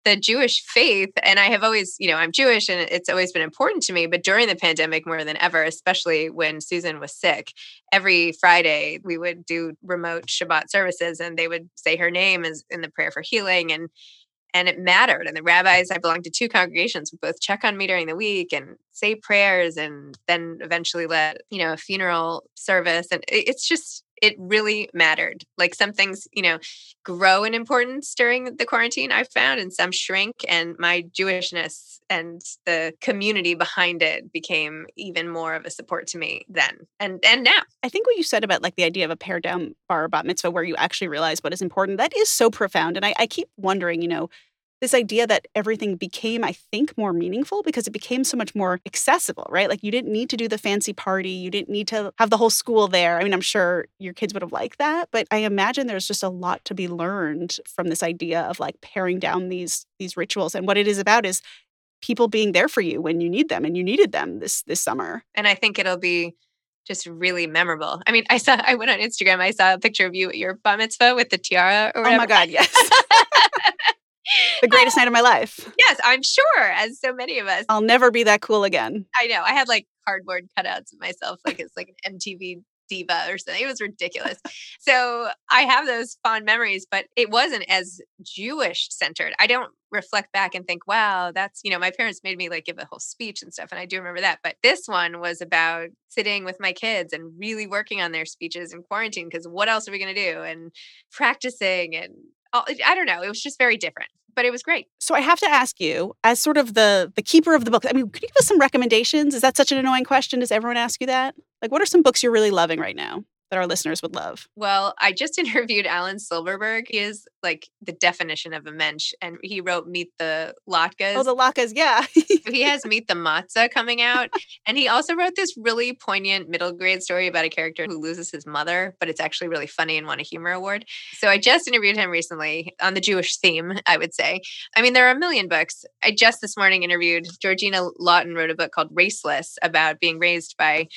the Jewish faith, and I have always, you know, I'm Jewish and it's always been important to me, but during the pandemic more than ever, especially when Susan was sick, every Friday we would do remote Shabbat services and they would say her name is in the prayer for healing. And and it mattered. And the rabbis, I belonged to two congregations, would both check on me during the week and say prayers, and then eventually led, you know, a funeral service. And it's just, it really mattered. Like some things, you know, grow in importance during the quarantine, I've found, and some shrink. And my Jewishness and the community behind it became even more of a support to me then and and now. I think what you said about like the idea of a pared down bar bat mitzvah where you actually realize what is important, that is so profound. And I, I keep wondering, you know, this idea that everything became, I think, more meaningful because it became so much more accessible, right? Like you didn't need to do the fancy party. You didn't need to have the whole school there. I mean, I'm sure your kids would have liked that, but I imagine there's just a lot to be learned from this idea of like paring down these these rituals. And what it is about is people being there for you when you need them and you needed them this this summer. And I think it'll be just really memorable. I mean, I saw I went on Instagram, I saw a picture of you at your bat mitzvah with the tiara or whatever. Oh my God, yes. [LAUGHS] [LAUGHS] [LAUGHS] the greatest night of my life. Yes, I'm sure, as so many of us. I'll never be that cool again. I know. I had like cardboard cutouts of myself, like it's like an MTV diva or something. It was ridiculous. so I have those fond memories, but it wasn't as Jewish centered. I don't reflect back and think, wow, that's, you know, my parents made me like give a whole speech and stuff. And I do remember that. But this one was about sitting with my kids and really working on their speeches in quarantine because what else are we going to do? And practicing and Uh, I don't know. It was just very different. but it was great. So I have to ask you, as sort of the the keeper of the book, I mean, could you give us some recommendations? Is that such an annoying question? Does everyone ask you that? Like, what are some books you're really loving right now? That our listeners would love? Well, I just [LAUGHS] interviewed Alan Silberberg. He is like the definition of a mensch, and he wrote Meet the oh, Latkes. Oh, the Latkes, yeah. he has Meet the Matzah coming out. And he also wrote this really poignant middle grade story about a character who loses his mother, but it's actually really funny and won a humor award. So I just interviewed him recently on the Jewish theme, I would say. I mean, there are a million books. I just this morning interviewed Georgina Lawton, wrote a book called Raceless about being raised by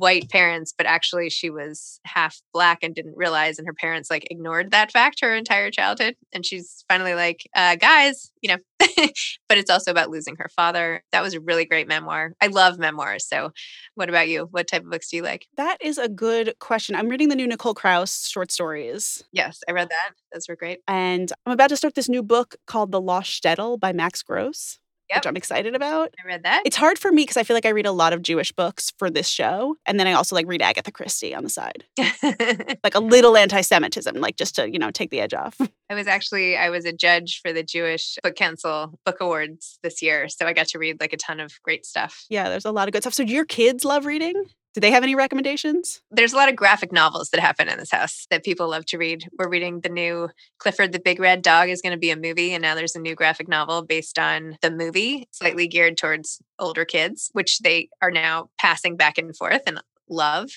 white parents, but actually she was half black and didn't realize, and her parents like ignored that fact her entire childhood. And she's finally like, uh, guys, you know, [LAUGHS] but it's also about losing her father. That was a really great memoir. I love memoirs. So, what about you? What type of books do you like? That is a good question. I'm reading the new Nicole Krauss short stories. Yes, I read that. Those were great. And I'm about to start this new book called The Lost Shtetl by Max Gross yep. which I'm excited about. I read that. It's hard for me because I feel like I read a lot of Jewish books for this show. And then I also like read Agatha Christie on the side. [LAUGHS] like a little anti Semitism, like just to, you know, take the edge off. [LAUGHS] I was actually I was a judge for the Jewish Book Council Book Awards this year. So I got to read like a ton of great stuff. Yeah, there's a lot of good stuff. So do your kids love reading? Do they have any recommendations? There's a lot of graphic novels that happen in this house that people love to read. We're reading the new Clifford the Big Red Dog is going to be a movie, and now there's a new graphic novel based on the movie, slightly geared towards older kids, which they are now passing back and forth and love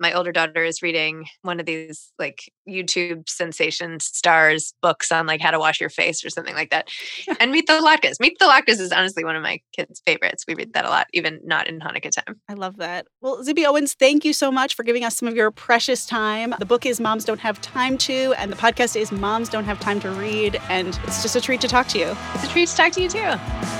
my older daughter is reading one of these like YouTube sensation stars books on like how to wash your face or something like that. and Meet the Latkes. Meet the Latkes is honestly one of my kids' favorites. We read that a lot, even not in Hanukkah time. I love that. Well, Zibby Owens, thank you so much for giving us some of your precious time. The book is Moms Don't Have Time to, and the podcast is Moms Don't Have Time to Read. And it's just a treat to talk to you. It's a treat to talk to you too.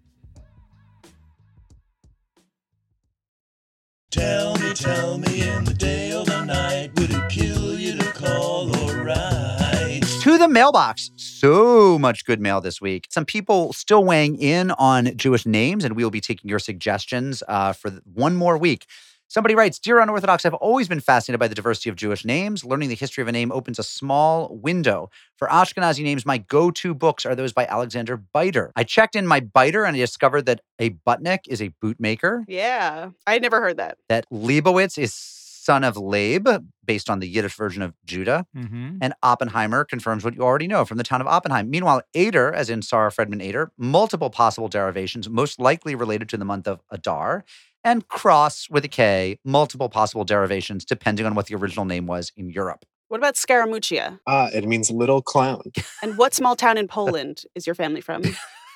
Tell me, tell me in the day or the night, would it kill you to call or write? To the mailbox. So much good mail this week. Some people still weighing in on Jewish names, and we will be taking your suggestions uh, for one more week. Somebody writes Dear Unorthodox, I've always been fascinated by the diversity of Jewish names. Learning the history of a name opens a small window. For Ashkenazi names, my go to books are those by Alexander Beider. I checked in my Beider and I discovered that a Butnik is a bootmaker, Yeah. I never heard that. that Leibowitz is son of Leib, based on the Yiddish version of Judah. Mm-hmm. And Oppenheimer confirms what you already know from the town of Oppenheim. Meanwhile, Ader, as in Sarah Fredman Ader, multiple possible derivations, most likely related to the month of Adar. And Cross with a K, multiple possible derivations depending on what the original name was in Europe. What about Scaramuccia? Ah, it means little clown. [LAUGHS] And what small town in Poland is your family from? [LAUGHS]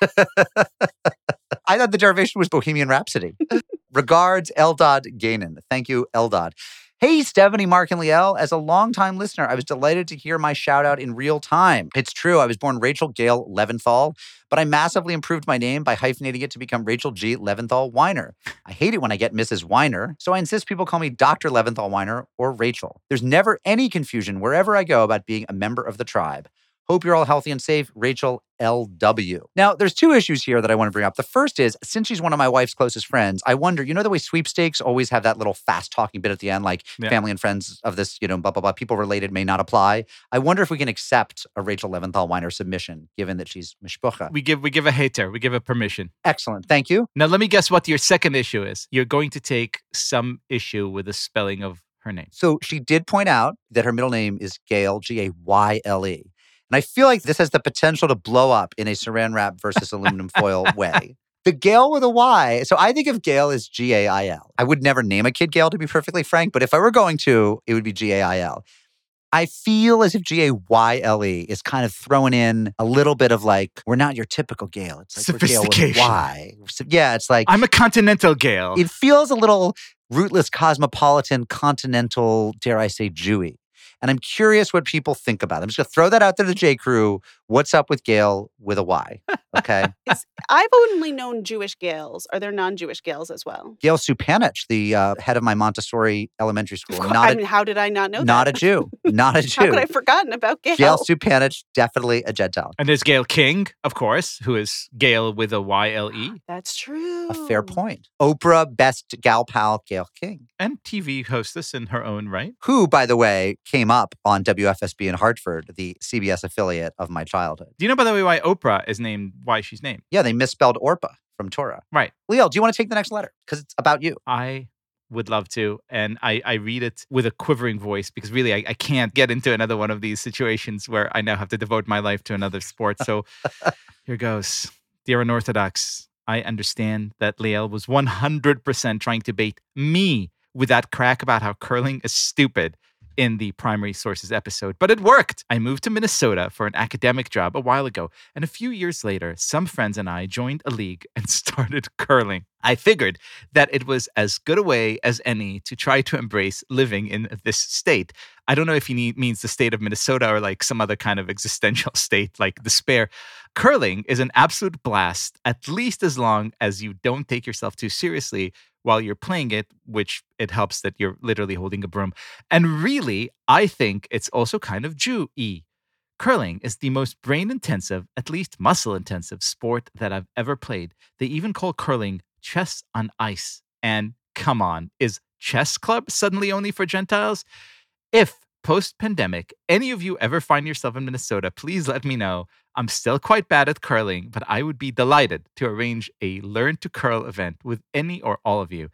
I thought the derivation was Bohemian Rhapsody. [LAUGHS] Regards, Eldad Gainen. Thank you, Eldad. Hey, Stephanie, Mark, and Liel. As a longtime listener, I was delighted to hear my shout out in real time. It's true, I was born Rachel Gale Leventhal, but I massively improved my name by hyphenating it to become Rachel G. Leventhal Weiner. I hate it when I get Mrs. Weiner, so I insist people call me Dr. Leventhal Weiner or Rachel. There's never any confusion wherever I go about being a member of the tribe. Hope you're all healthy and safe. Rachel LW. Now, there's two issues here that I want to bring up. The first is since she's one of my wife's closest friends, I wonder, you know, the way sweepstakes always have that little fast talking bit at the end, like Yeah. family and friends of this, you know, blah, blah, blah, people related may not apply. I wonder if we can accept a Rachel Leventhal Weiner submission, given that she's mishpucha. We give we give a hater, we give a permission. Excellent. Thank you. Now let me guess what your second issue is. You're going to take some issue with the spelling of her name. So she did point out that her middle name is Gail, G A Y L E. And I feel like this has the potential to blow up in a saran wrap versus aluminum foil [LAUGHS] way. The Gale with a Y. So I think of Gale as G A I L. I would never name a kid Gale, to be perfectly frank, but if I were going to, it would be G A I L. I feel as if G A Y L E is kind of throwing in a little bit of like, we're not your typical Gale. It's like we're Gail with a Sophistication. Y. So- Yeah, it's like I'm a continental Gale. it feels a little rootless, cosmopolitan, continental, dare I say, Jewy. And I'm curious what people think about it. I'm just going to throw that out there to the mm-hmm. J Crew. What's up with Gail with a Y? Okay. [LAUGHS] I've only known Jewish Gales. Are there non-Jewish Gales as well? Gail Supanich, the uh, head of my Montessori elementary school. Course- Not I a, mean, how did I not know that? not a? Jew. Not a Jew. [LAUGHS] How could I have forgotten about Gail? Gail Supanich, definitely a Gentile. and there's Gayle King, of course, who is Gail with a Y L E. [GASPS] That's true. A fair point. Oprah, best gal pal, Gayle King. And TV hostess in her own right. Who, by the way, came up on WFSB in Hartford, the CBS affiliate of my childhood. Do you know, by the way, why Oprah is named why she's named? Yeah, they misspelled Orpa from Torah. Right. Liel, do you want to take the next letter? Because it's about you. I would love to. And I, I read it with a quivering voice because really I, I can't get into another one of these situations where I now have to devote my life to another sport. So [LAUGHS] here goes. Dear Unorthodox, I understand that Liel was 100% trying to bait me with that crack about how curling is stupid in the primary sources episode, but it worked. I moved to Minnesota for an academic job a while ago, and a few years later, some friends and I joined a league [LAUGHS] and started curling. I figured that it was as good a way as any to try to embrace living in this state. I don't know if he need, means the state of Minnesota or like some other kind of existential [LAUGHS] state like despair. Curling is an absolute blast, at least as long as you don't take yourself too seriously while you're playing it, which it helps that you're literally holding a broom. And really, I think it's also kind of Jew y. Curling is the most brain intensive, at least muscle intensive sport that I've ever played. They even call curling chess on ice. And come on, is chess club suddenly only for Gentiles? If post pandemic any of you ever find yourself in Minnesota, please let me know. I'm still quite bad at curling, but I would be delighted to arrange a learn to curl event with any or all of you.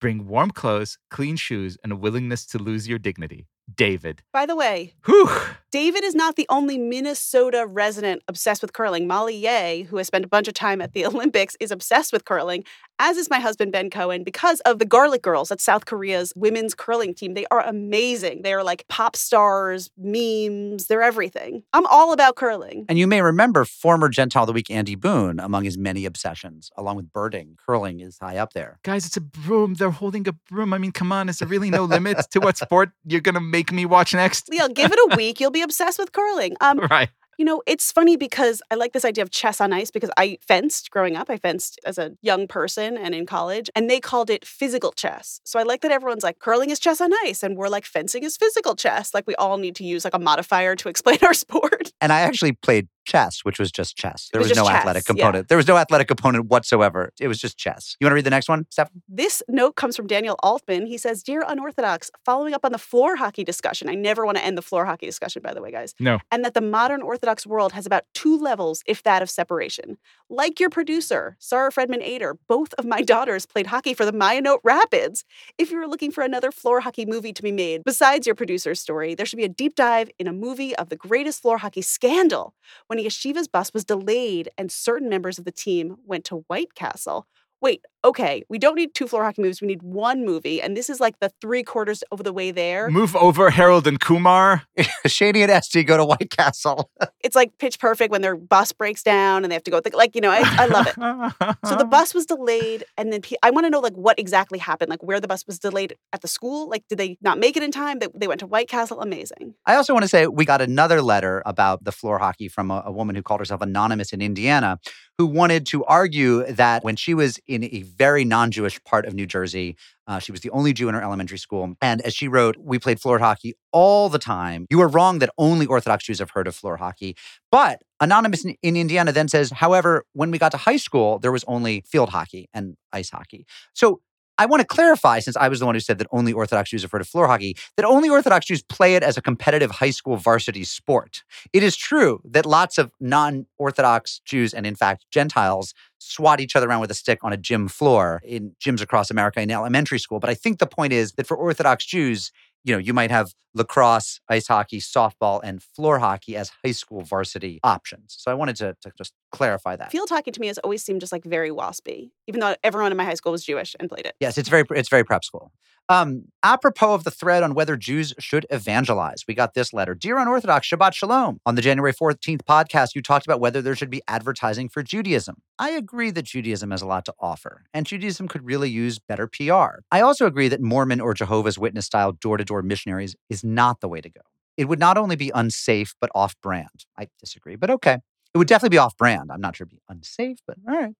Bring warm clothes, clean shoes, and a willingness to lose your dignity. David. By the way, Whew. David is not the only Minnesota resident obsessed with curling. Molly Yeh, who has spent a bunch of time at the [LAUGHS] Olympics, is obsessed with curling, as is my husband, Ben Cohen, because of the Garlic Girls at South Korea's women's curling team. They are amazing. They are like pop stars, memes, they're everything. I'm all about curling. And you may remember former Gentile of the Week Andy Boone among his many obsessions, along with birding. Curling is high up there. Guys, it's a broom. They're holding a broom. I mean, come on. Is there really no limits to what sport you're going to make me watch next? Leo, give it a week, you'll be obsessed with curling. Um, [LAUGHS] Right. You know, it's funny because I like this idea of chess on ice because I fenced growing up. I fenced as a young person and in college, and they called it physical chess. So I like that everyone's like, curling is chess on ice, and we're like, fencing is physical chess. Like we all need to use like a modifier to [LAUGHS] explain our sport. And I actually played chess, which was just chess. There was was, no chess, athletic yeah. component. There was no athletic component whatsoever. It was just chess. You want to read the next one, Steph? This note comes from Daniel Altman. He says, Dear Unorthodox, following up on the floor hockey discussion. I never want to end the floor hockey discussion, by the way, guys. No. And that the modern Orthodox world has about two levels, if that, of separation. Like your producer, Sarah Fredman Ader, both of my [LAUGHS] daughters played hockey for the Maya Rapids. If you were looking for another floor hockey movie to be made, besides your producer's story, there should be a deep dive in a movie of the greatest floor hockey scandal when Yeshiva's bus was delayed and certain members of the team went to White Castle. Wait, okay, we don't need two floor hockey movies. We need one movie. And this is like the three quarters of the way there. Move over Harold and Kumar. [LAUGHS] Shady and Esty go to White Castle. [LAUGHS] It's like pitch perfect when their bus breaks down and they have to go, like, you know, I, I love it. So the [LAUGHS] bus was delayed, and then pe- I want to know like what exactly happened, like where the bus was delayed at the school. Like, did they not make it in time? They, they went to White Castle. Amazing. I also want to say we got another letter about the floor hockey from a, a woman who called herself Anonymous in Indiana, who wanted to argue that when she was in a very non Jewish part of New Jersey, uh, she was the only Jew in her elementary school. And as she wrote, we played floor hockey all the time. You are wrong that only Orthodox Jews have heard of floor hockey. But Anonymous in, in Indiana then says, however, when we got to high school, there was only field hockey and ice hockey. So I want to clarify, since I was the one who said that only Orthodox Jews refer to floor hockey, that only Orthodox Jews play it as a competitive high school varsity sport. It is true that lots of non Orthodox Jews and, in fact, Gentiles swat each other around with a stick on a gym floor in gyms across America in elementary school. But I think the point is that for Orthodox Jews, you know, you might have lacrosse, ice hockey, softball, and floor hockey as high school varsity options. So I wanted to, to just clarify that. Field hockey to me has always seemed just like very waspy, even though everyone in my high school was Jewish and played it. Yes, it's very it's very prep school. Um, apropos of the thread on whether Jews should evangelize, we got this letter. Dear Unorthodox, Shabbat Shalom. On the January 14th podcast, you talked about whether there should be advertising for Judaism. I agree that Judaism has a lot to offer, and Judaism could really use better PR. I also agree that Mormon or Jehovah's Witness style door to door missionaries is not the way to go. It would not only be unsafe, but off brand. I disagree, but okay. It would definitely be off brand. I'm not sure it'd be unsafe, but all right.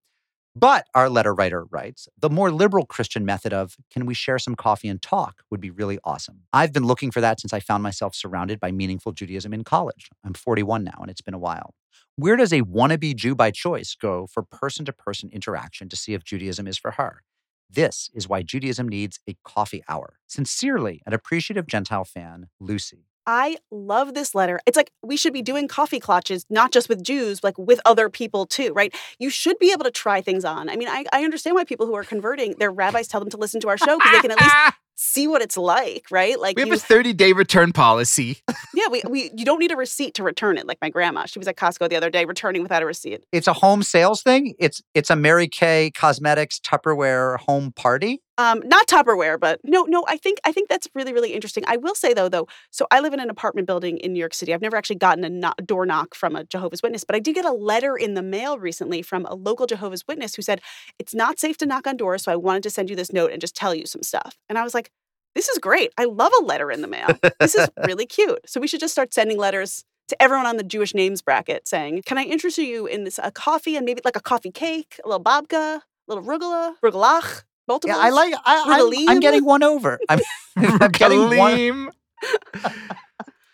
But our letter writer writes the more liberal Christian method of can we share some coffee and talk would be really awesome. I've been looking for that since I found myself surrounded by meaningful Judaism in college. I'm 41 now, and it's been a while. Where does a wannabe Jew by choice go for person to person interaction to see if Judaism is for her? This is why Judaism needs a coffee hour. Sincerely, an appreciative Gentile fan, Lucy. I love this letter. It's like we should be doing coffee clutches, not just with Jews, like with other people too, right? You should be able to try things on. I mean, I, I understand why people who are converting, their rabbis tell them to listen to our show because they can at least see what it's like, right? Like we have you, a 30 day return policy. [LAUGHS] yeah, we, we you don't need a receipt to return it. Like my grandma, she was at Costco the other day returning without a receipt. It's a home sales thing. It's it's a Mary Kay Cosmetics Tupperware home party. Um, not Tupperware, but no, no. I think I think that's really, really interesting. I will say though, though. So I live in an apartment building in New York City. I've never actually gotten a no- door knock from a Jehovah's Witness, but I did get a letter in the mail recently from a local Jehovah's Witness who said it's not safe to knock on doors, so I wanted to send you this note and just tell you some stuff. And I was like, this is great. I love a letter in the mail. This is [LAUGHS] really cute. So we should just start sending letters to everyone on the Jewish names bracket saying, "Can I interest you in this a coffee and maybe like a coffee cake, a little babka, a little rugula, rugelach." Multiple. Yeah, I like. I, I'm, I'm getting one over. I'm, [LAUGHS] [LAUGHS] I'm getting one. Regalim.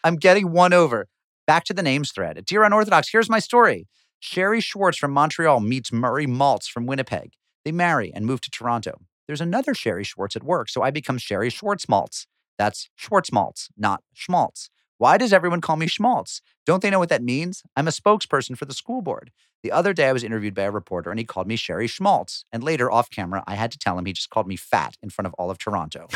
I'm getting one over. Back to the names thread. Dear Unorthodox, here's my story. Sherry Schwartz from Montreal meets Murray Maltz from Winnipeg. They marry and move to Toronto. There's another Sherry Schwartz at work, so I become Sherry Schwartz Maltz. That's Schwartz Maltz, not Schmaltz. Why does everyone call me Schmaltz? Don't they know what that means? I'm a spokesperson for the school board. The other day, I was interviewed by a reporter and he called me Sherry Schmaltz. And later, off camera, I had to tell him he just called me fat in front of all of Toronto.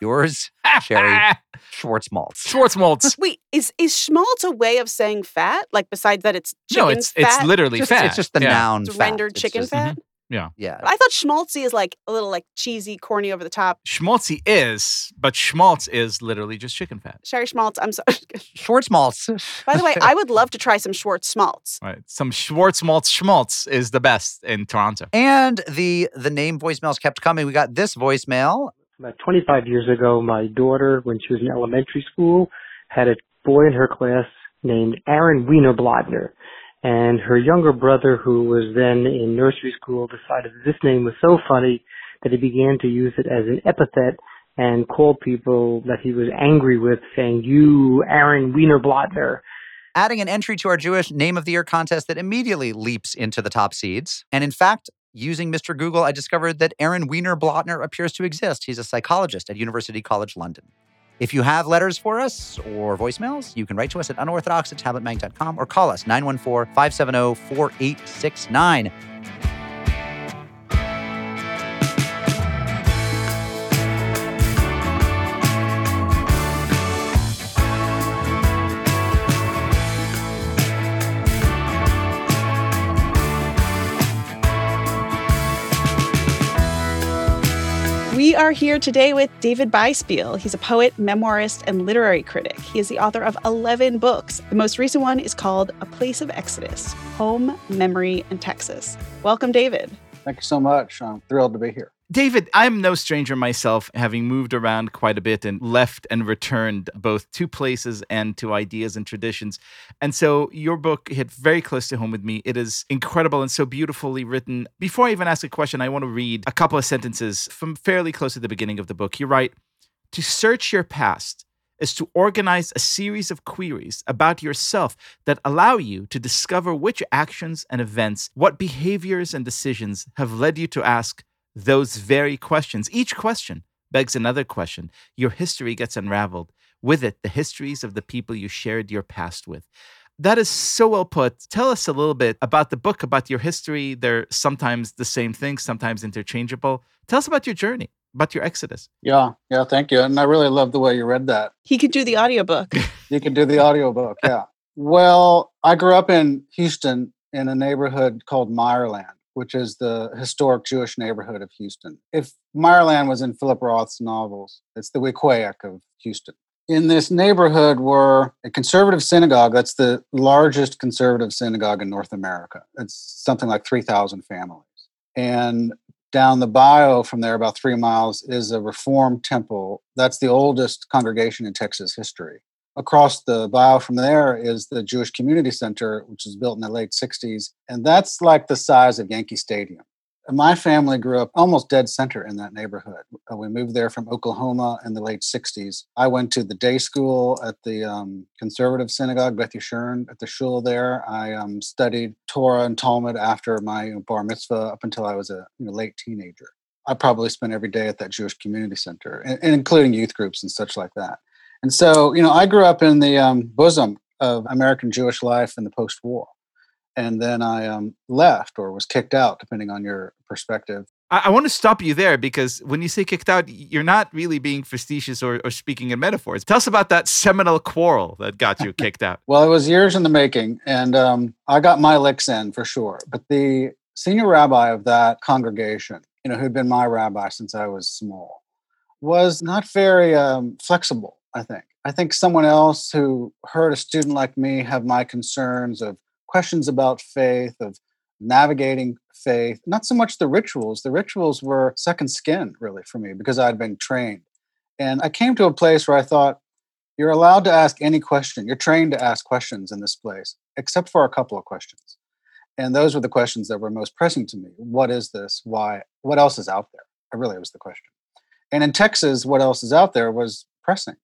Yours, Sherry [LAUGHS] Schwartz Maltz. Schwarzmaltz. Wait, is is schmaltz a way of saying fat? Like besides that, it's chicken No, it's fat. it's literally Just- fat. It's just the Yeah. noun. It's fat. rendered It's chicken just- fat. Mm-hmm. Yeah. Yeah. I thought schmaltzy is like a little like cheesy, corny over the top. Schmaltzy is, but schmaltz is literally just chicken fat. Sherry schmaltz. I'm sorry. [LAUGHS] Schwartz Maltz. By the way, I would love to [LAUGHS] try some Schwartz schmaltz. Right. Some Schwarzmaltz schmaltz is the best in Toronto. and the the name voicemails kept coming. We got this voicemail. About 25 years ago, my daughter, when she was in elementary school, had a boy in her class named Aaron Wienerblotner. And her younger brother, who was then in nursery school, decided that this name was so funny that he began to use it as an epithet and called people that he was angry with saying, you, Aaron Wienerblotner. adding an entry to our Jewish Name of the Year contest that immediately leaps into the top seeds. And in fact, using Mr. Google, I discovered that Aaron Wiener Blotner appears to exist. He's a psychologist at University College London. If you have letters for us or voicemails, you can write to us at unorthodox at tabletmag.com or call us 914 570 4869. Are here today with David Biespiel. He's a poet, memoirist, and literary critic. He is the author of 11 books. The most recent one is called A Place of Exodus Home, Memory, and Texas. Welcome, David. Thank you so much. I'm thrilled to be here. David, I'm no stranger myself, having moved around quite a bit and left and returned both to places and to ideas and traditions. And so your book hit very close to home with me. It is incredible and so beautifully written. Before I even ask a question, I want to read a couple of sentences from fairly close to the beginning of the book. You write To search your past is to organize a series of queries about yourself that allow you to discover which actions and events, what behaviors and decisions have led you to ask those very questions. Each question begs another question. Your history gets unraveled. With it, the histories of the people you shared your past with. That is so well put. Tell us a little bit about the book, about your history. They're sometimes the same thing, sometimes interchangeable. Tell us about your journey, about your exodus. Yeah, yeah, thank you. And I really love the way you read that. He could do the audiobook. [LAUGHS] You can do the audiobook. Yeah. Well, I grew up in Houston in a neighborhood called Meyerland, which is the historic Jewish neighborhood of Houston. If Meyerland was in Philip Roth's novels, it's the Weequahic of Houston. In this neighborhood were a conservative synagogue. That's the largest conservative synagogue in North America. It's something like 3,000 families. And down the bayou from there, about three miles, is a Reform temple. That's the oldest congregation in Texas history. Across the bayou from there is the Jewish Community Center, which was built in the late 60s. And that's like the size of Yankee Stadium. My family grew up almost dead center in that neighborhood. Uh, We moved there from Oklahoma in the late 60s. I went to the day school at the um, conservative synagogue, Beth Yeshurun, at the shul there. I um, studied Torah and Talmud after my bar mitzvah up until I was a you know, late teenager. I probably spent every day at that Jewish community center, and, and including youth groups and such like that. And so, you know, I grew up in the um, bosom of American Jewish life in the post war. And then I um, left or was kicked out, depending on your perspective. I, I want to stop you there because when you say kicked out, you're not really being facetious or, or speaking in metaphors. Tell us about that seminal quarrel that got you [LAUGHS] kicked out. Well, it was years in the making, and um, I got my licks in for sure. But the senior rabbi of that congregation, you know, who'd been my rabbi since I was small, was not very um, flexible, I think. I think someone else who heard a student like me have my concerns of questions about faith, of navigating faith, not so much the rituals. The rituals were second skin, really, for me, because I'd been trained. And I came to a place where I thought, you're allowed to ask any question. You're trained to ask questions in this place, except for a couple of questions. And those were the questions that were most pressing to me. What is this? Why? What else is out there? It really was the question. And in Texas, what else is out there was pressing.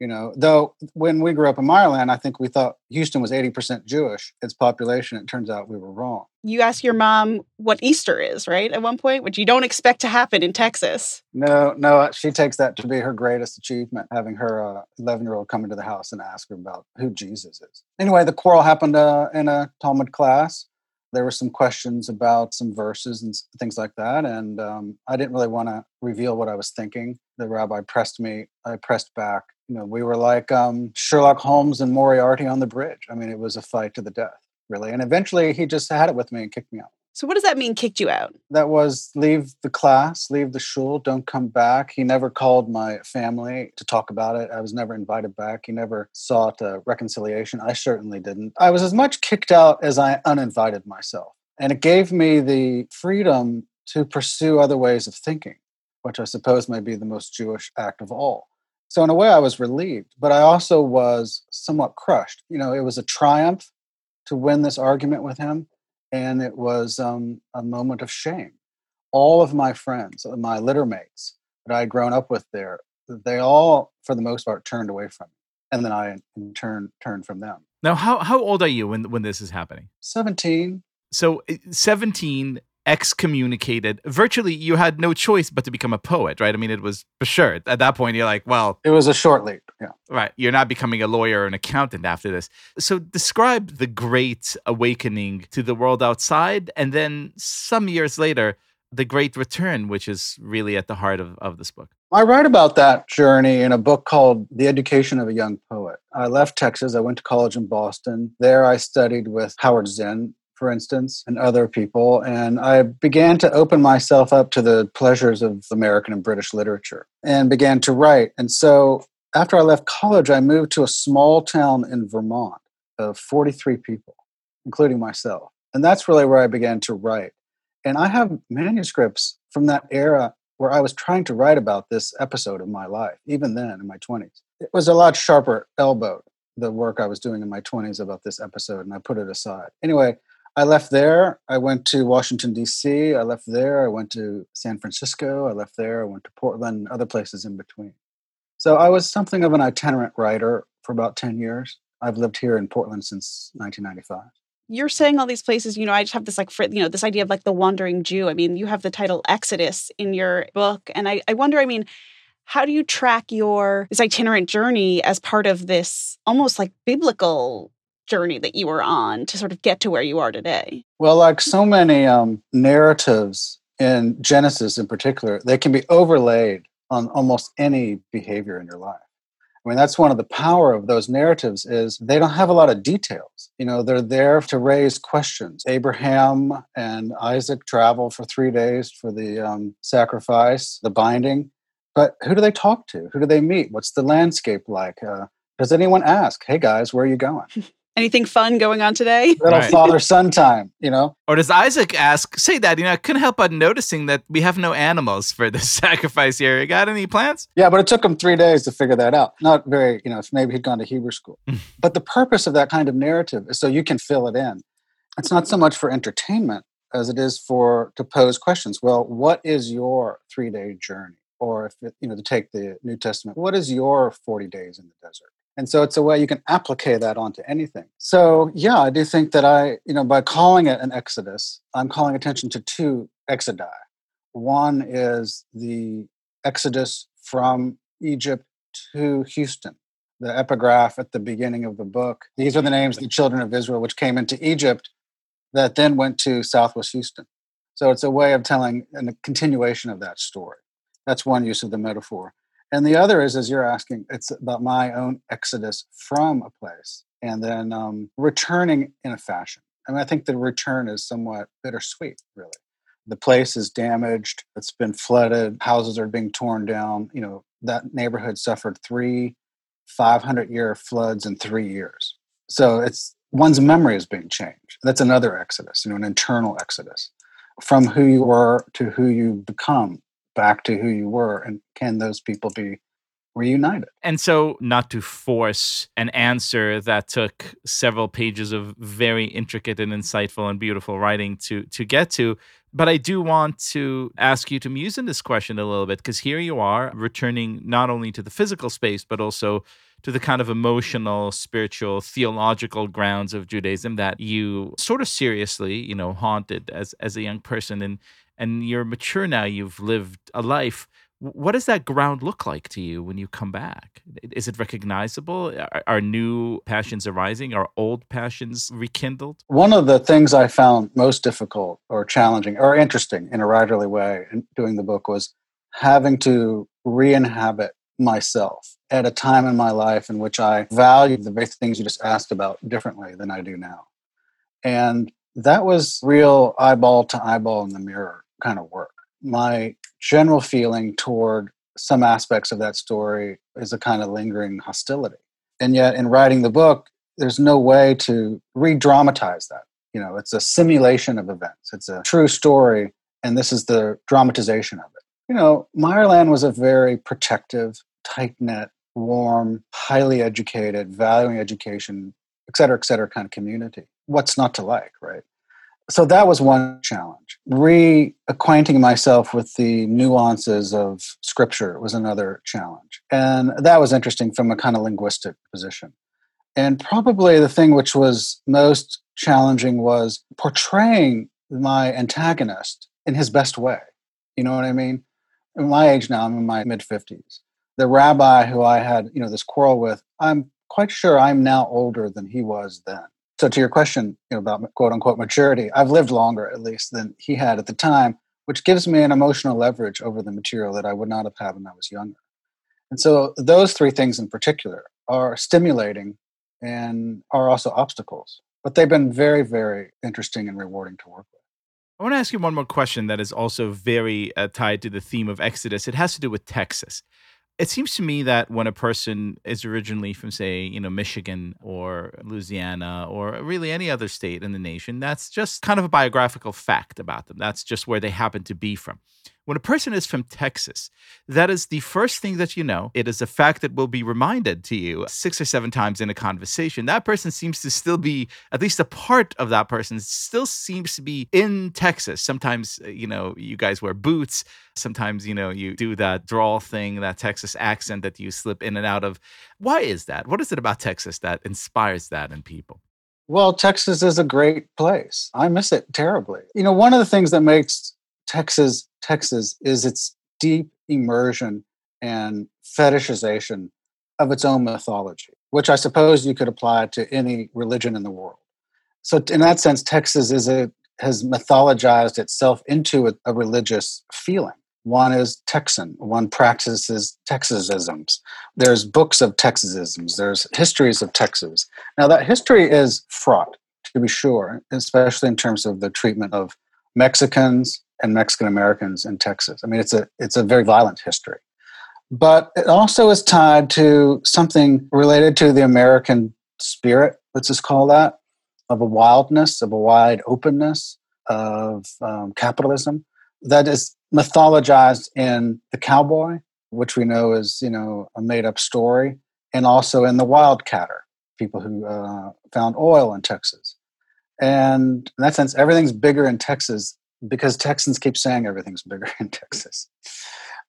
You know, though when we grew up in Meyerland, I think we thought Houston was 80% Jewish, its population. It turns out we were wrong. You ask your mom what Easter is, right? At one point, which you don't expect to happen in Texas. No, no, she takes that to be her greatest achievement, having her 11 year old come into the house and ask her about who Jesus is. Anyway, the quarrel happened uh, in a Talmud class. There were some questions about some verses and things like that. And um, I didn't really want to reveal what I was thinking. The rabbi pressed me, I pressed back. You know, we were like um, Sherlock Holmes and Moriarty on the bridge. I mean, it was a fight to the death, really. And eventually he just had it with me and kicked me out. So, what does that mean, kicked you out? that was leave the class, leave the shul, don't come back. He never called my family to talk about it. I was never invited back. He never sought a reconciliation. I certainly didn't. I was as much kicked out as I uninvited myself. And it gave me the freedom to pursue other ways of thinking, which I suppose may be the most Jewish act of all. So, in a way, I was relieved, but I also was somewhat crushed. You know, it was a triumph to win this argument with him and it was um, a moment of shame. All of my friends, uh, my litter mates that I had grown up with there, they all, for the most part, turned away from me. and then I in turn turned from them. Now, how how old are you when when this is happening? 17. So, eh, 17 excommunicated. Virtually, you had no choice but to become a poet, right? I mean, it was for sure. At that point, you're like, well, It was a short leap. Yeah. right, you're not becoming a lawyer or an accountant after this. So, describe the great awakening to the world outside, and then some years later, the great return, which is really at the heart of, of this book. I write about that journey in a book called The Education of a Young Poet. I left Texas. I went to college in Boston. There I studied with Howard Zinn, for instance, and other people. And I began to open myself up to the pleasures of American and British literature and began to write. And so after I left college, I moved to a small town in Vermont of 43 people, including myself. And that's really where I began to write. And I have manuscripts from that era where I was trying to write about this episode of my life, even then in my 20s. It was a lot sharper elbowed, the work I was doing in my 20s about this episode, and I put it aside. Anyway, I left there. I went to Washington, D.C. I left there. I went to San Francisco. I left there. I went to Portland other places in between. So I was something of an itinerant writer for about 10 years. I've lived here in Portland since 1995 you're saying all these places, you know, I just have this like, you know, this idea of like the wandering Jew. I mean, you have the title Exodus in your book. And I, I wonder, I mean, how do you track your this itinerant journey as part of this almost like biblical journey that you were on to sort of get to where you are today? Well, like so many um, narratives in Genesis in particular, they can be overlaid on almost any behavior in your life. I mean, that's one of the power of those narratives is they don't have a lot of details. You know, they're there to raise questions. Abraham and Isaac travel for three days for the um, sacrifice, the binding. But who do they talk to? Who do they meet? What's the landscape like? Uh, does anyone ask, hey guys, where are you going? [LAUGHS] Anything fun going on today? [LAUGHS] Little Right. father son time, you know? Or does Isaac ask, say that, you know, I couldn't help but noticing that we have no animals for the [LAUGHS] sacrifice here. You got any plants? Yeah, but it took him three days to figure that out. Not very, you know, if maybe he'd gone to Hebrew school. [LAUGHS] but the purpose of that kind of narrative is so you can fill it in. It's not so much for entertainment as it is for to pose questions. Well, what is your three day journey? Or if it, you know, to take the New Testament, what is your 40 days in the desert? And so it's a way you can applicate that onto anything. So yeah, I do think that I, you know, by calling it an exodus, I'm calling attention to two exodi. One is the exodus from Egypt to Houston. The epigraph at the beginning of the book. These are the names of the children of Israel which came into Egypt that then went to Southwest Houston. So it's a way of telling a continuation of that story. That's one use of the metaphor. And the other is, as you're asking, it's about my own exodus from a place and then um, returning in a fashion. I mean, I think the return is somewhat bittersweet, really. The place is damaged, it's been flooded, houses are being torn down. You know, that neighborhood suffered three 500 year floods in three years. So it's one's memory is being changed. That's another exodus, you know, an internal exodus from who you were to who you become back to who you were and can those people be reunited? And so, not to force an answer that took several pages of very intricate and insightful and beautiful writing to to get to, but I do want to ask you to muse in this question a little bit because here you are returning not only to the physical space but also to the kind of emotional, spiritual, theological grounds of Judaism that you sort of seriously, you know, haunted as as a young person and and you're mature now, you've lived a life what does that ground look like to you when you come back? Is it recognizable? Are, are new passions arising? Are old passions rekindled? one of the things i found most difficult or challenging or interesting in a writerly way in doing the book was having to re-inhabit myself at a time in my life in which i valued the very things you just asked about differently than i do now and that was real eyeball to eyeball in the mirror kind of work my general feeling toward some aspects of that story is a kind of lingering hostility. And yet, in writing the book, there's no way to re dramatize that. You know, it's a simulation of events, it's a true story, and this is the dramatization of it. You know, Meyerland was a very protective, tight knit, warm, highly educated, valuing education, et cetera, et cetera kind of community. What's not to like, right? so that was one challenge. Reacquainting myself with the nuances of scripture was another challenge. And that was interesting from a kind of linguistic position. And probably the thing which was most challenging was portraying my antagonist in his best way. You know what I mean? At my age now, I'm in my mid 50s. The rabbi who I had, you know, this quarrel with, I'm quite sure I'm now older than he was then. So to your question you know, about quote unquote maturity, I've lived longer at least than he had at the time, which gives me an emotional leverage over the material that I would not have had when I was younger. And so those three things in particular are stimulating and are also obstacles. But they've been very, very interesting and rewarding to work with. I want to ask you one more question that is also very uh, tied to the theme of Exodus. It has to do with Texas. It seems to me that when a person is originally from, say, you know, Michigan or Louisiana or really any other state in the nation, that's just kind of a biographical fact about them. That's just where they happen to be from. When a person is from Texas, that is the first thing that you know. It is a fact that will be reminded to you six or seven times in a conversation. That person seems to still be, at least a part of that person still seems to be in Texas. Sometimes, uh, you know, you guys wear boots. Sometimes, you know, you do that drawl thing, that Texas accent that you slip in and out of. Why is that? What is it about Texas that inspires that in people? Well, Texas is a great place. I miss it terribly. You know, one of the things that makes Texas Texas is its deep immersion and fetishization of its own mythology, which I suppose you could apply to any religion in the world. So, in that sense, Texas is a has mythologized itself into a, a religious feeling. One is Texan. One practices Texasisms. There's books of Texasisms. There's histories of Texas. Now, that history is fraught, to be sure, especially in terms of the treatment of Mexicans, and Mexican Americans in Texas. I mean, it's a it's a very violent history, but it also is tied to something related to the American spirit. Let's just call that of a wildness, of a wide openness, of um, capitalism that is mythologized in the cowboy, which we know is you know a made up story, and also in the wildcatter, people who uh, found oil in Texas. And in that sense, everything's bigger in Texas because Texans keep saying everything's bigger [LAUGHS] in Texas.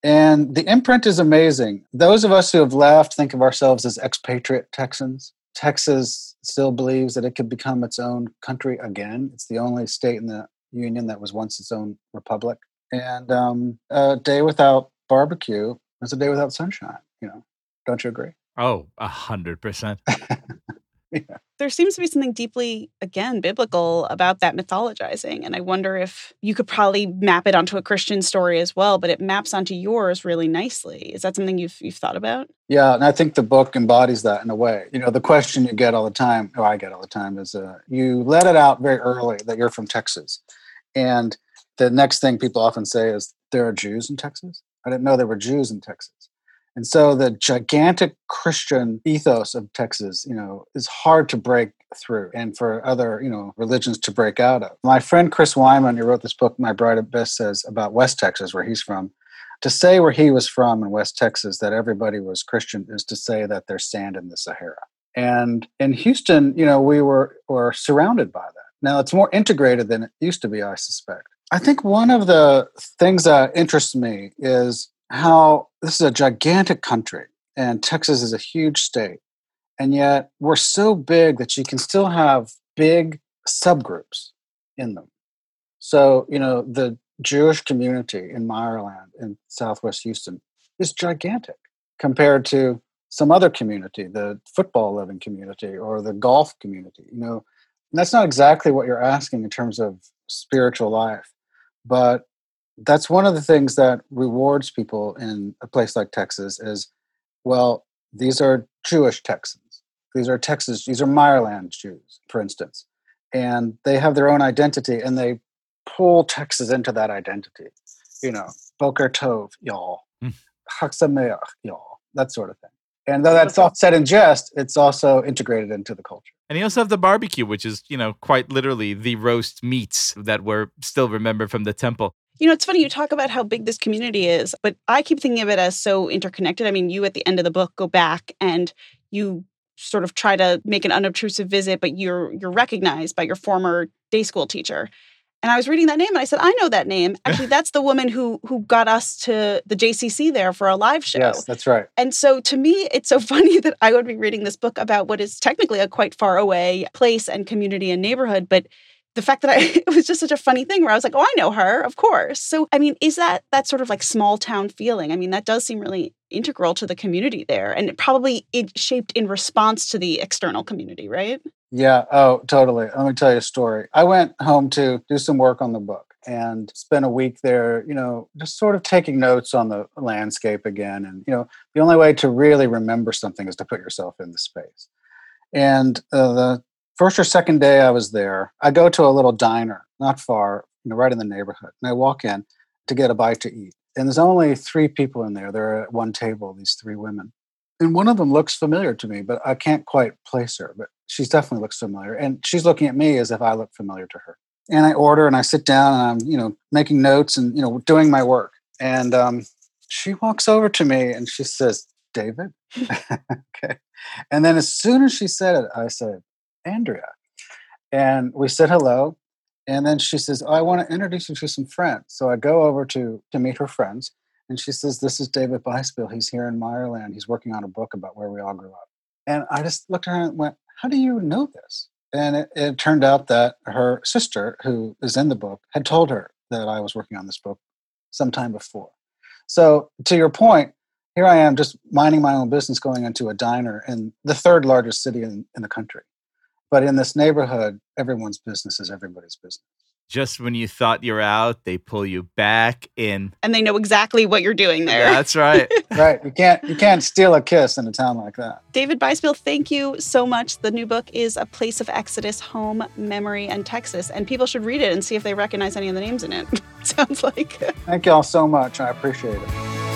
And the imprint is amazing. Those of us who have left think of ourselves as expatriate Texans. Texas still believes that it could become its own country again. It's the only state in the union that was once its own republic. And um, a day without barbecue is a day without sunshine. You know, don't you agree? Oh, a hundred percent. [LAUGHS] yeah. There seems to be something deeply, again, biblical about that mythologizing. And I wonder if you could probably map it onto a Christian story as well, but it maps onto yours really nicely. Is that something you've, you've thought about? Yeah, and I think the book embodies that in a way. You know, the question you get all the time, or I get all the time, is uh, you let it out very early that you're from Texas. And the next thing people often say is, there are Jews in Texas? I didn't know there were Jews in Texas. And so the gigantic Christian ethos of Texas, you know, is hard to break through and for other, you know, religions to break out of. My friend Chris Wiman, who wrote this book, My Bright Abyss, says about West Texas, where he's from, to say where he was from in West Texas that everybody was Christian is to say that there's sand in the Sahara. And in Houston, you know, we were were surrounded by that. Now it's more integrated than it used to be, I suspect. I think one of the things that interests me is how this is a gigantic country and Texas is a huge state. And yet we're so big that you can still have big subgroups in them. So, you know, the Jewish community in Meyerland in Southwest Houston is gigantic compared to some other community, the football loving community or the golf community. You know, that's not exactly what you're asking in terms of spiritual life, but that's one of the things that rewards people in a place like Texas is, well, these are Jewish Texans. These are Texas, these are Meyerland Jews, for instance. And they have their own identity and they pull Texas into that identity. You know, Boker Tov, y'all. Mm. Chag y'all. That sort of thing. And though that's all said in jest, it's also integrated into the culture. And you also have the barbecue, which is, you know, quite literally the roast meats that were still remembered from the temple. You know, it's funny you talk about how big this community is, but I keep thinking of it as so interconnected. I mean, you at the end of the book go back and you sort of try to make an unobtrusive visit, but you're you're recognized by your former day school teacher. And I was reading that name and I said, I know that name. [LAUGHS] Actually, that's the woman who who got us to the JCC there for a live show. Yes, that's right. And so to me, it's so [LAUGHS] funny that I would be reading this book about what is technically a quite far away place and community and neighborhood, but the fact that I [LAUGHS] it was just such a funny thing where I was like, "Oh, I know her, of course." So, I mean, is that that sort of like small town feeling? I mean, that does seem really integral to the community there, and it probably it shaped in response to the external community, right? Yeah. Oh, totally. Let me tell you a story. I went home to do some work on the book and spent a week there, you know, just sort of taking notes on the landscape again. And, you know, the only way to really remember something is to put yourself in the space. And uh, the first or second day I was there, I go to a little diner not far, you know, right in the neighborhood. And I walk in to get a bite to eat. And there's only three people in there. They're at one table, these three women. And one of them looks familiar to me, but I can't quite place her. But she's definitely looks familiar. And she's looking at me as if I look familiar to her. And I order and I sit down and I'm, you know, making notes and, you know, doing my work. And um, she walks over to me and she says, David. [LAUGHS] okay. And then as soon as she said it, I said, Andrea. And we said hello. And then she says, oh, I want to introduce you to some friends. So I go over to to meet her friends. And she says, This is David Biespiel. He's here in Meyerland. He's working on a book about where we all grew up. And I just looked at her and went, How do you know this? And it, it turned out that her sister, who is in the book, had told her that I was working on this book sometime before. So, to your point, here I am just minding my own business going into a diner in the third largest city in, in the country. But in this neighborhood, everyone's business is everybody's business. Just when you thought you're out, they pull you back in. And they know exactly what you're doing there. That's right. [LAUGHS] right. You can't you can't steal a kiss in a town like that. David Biespiel, thank you so much. The new book is A Place of Exodus, Home, Memory, and Texas. And people should read it and see if they recognize any of the names in it. [LAUGHS] Sounds like. Thank y'all so much. I appreciate it.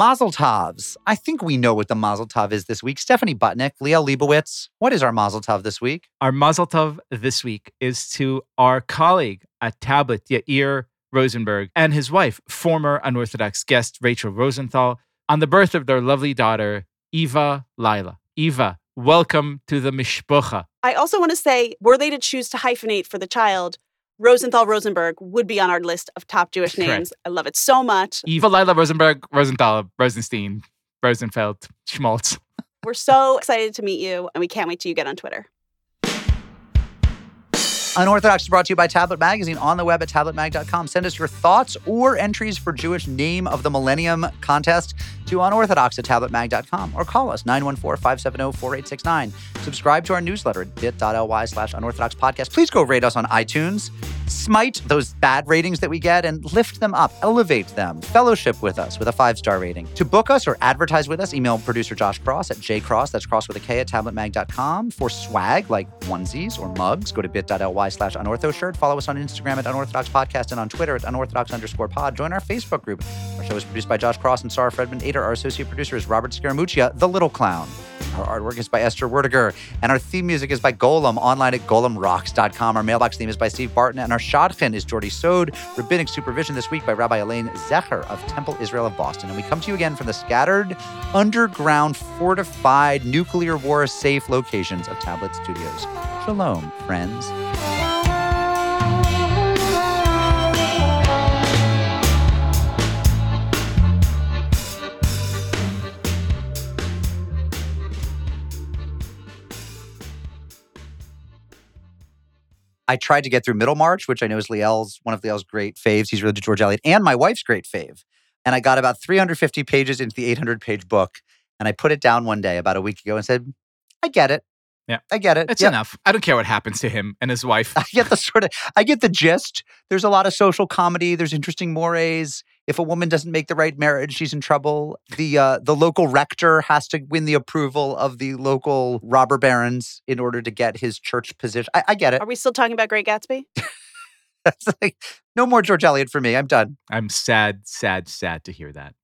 Mazel tovs. I think we know what the Mazel tov is this week. Stephanie Butnick, Liel Leibowitz. What is our Mazel tov this week? Our Mazel Tov this week is to our colleague at Tablet, Yair Rosenberg, and his wife, former unorthodox guest Rachel Rosenthal, on the birth of their lovely daughter, Eva Lila. Eva, welcome to the Mishpocha. I also want to say, were they to choose to hyphenate for the child, Rosenthal Rosenberg would be on our list of top Jewish Correct. names. I love it so much. Eva Lila Rosenberg, Rosenthal, Rosenstein, Rosenfeld, Schmaltz. [LAUGHS] We're so excited to meet you, and we can't wait till you get on Twitter. Unorthodox is brought to you by Tablet Magazine on the web at tabletmag.com. Send us your thoughts or entries for Jewish Name of the Millennium contest to unorthodox at tabletmag.com or call us 914-570-4869. Subscribe to our newsletter at bit.ly slash unorthodox podcast. Please go rate us on iTunes. Smite those bad ratings that we get and lift them up, elevate them, fellowship with us with a five-star rating. To book us or advertise with us, email producer Josh Kross at jkross, that's cross with a K at tabletmag.com. For swag like onesies or mugs, go to bit.ly slash unortho shirt. Follow us on Instagram at unorthodox podcast and on Twitter at unorthodox underscore pod. Join our Facebook group. Our show is produced by Josh Kross and Sarah Fredman Our associate producer is Robert Scaramuccia, the little clown. Our artwork is by Esther Werdiger, and our theme music is by Golem, online at golemrocks.com. Our mailbox theme is by Steve Barton, and our shotgun is Jordy Sode. Rabbinic supervision this week by Rabbi Elaine Zecher of Temple Israel of Boston. And we come to you again from the scattered, underground, fortified, nuclear war safe locations of Tablet Studios. Shalom, friends. I tried to get through Middlemarch, which I know is Liel's one of Liel's great faves. He's really to George Eliot and my wife's great fave. And I got about 350 pages into the 800 page book. And I put it down one day about a week ago and said, I get it. Yeah. I get it. It's Yep. enough. I don't care what happens to him and his wife. [LAUGHS] I get the sort of I get the gist. There's a lot of social comedy. There's interesting mores. If a woman doesn't make the right marriage, she's in trouble. The uh, the local rector has to win the approval of the local robber barons in order to get his church position. I, I get it. Are we still talking about Great Gatsby? [LAUGHS] [LAUGHS] It's like, no more George Eliot for me. I'm done. I'm sad, sad, sad to hear that.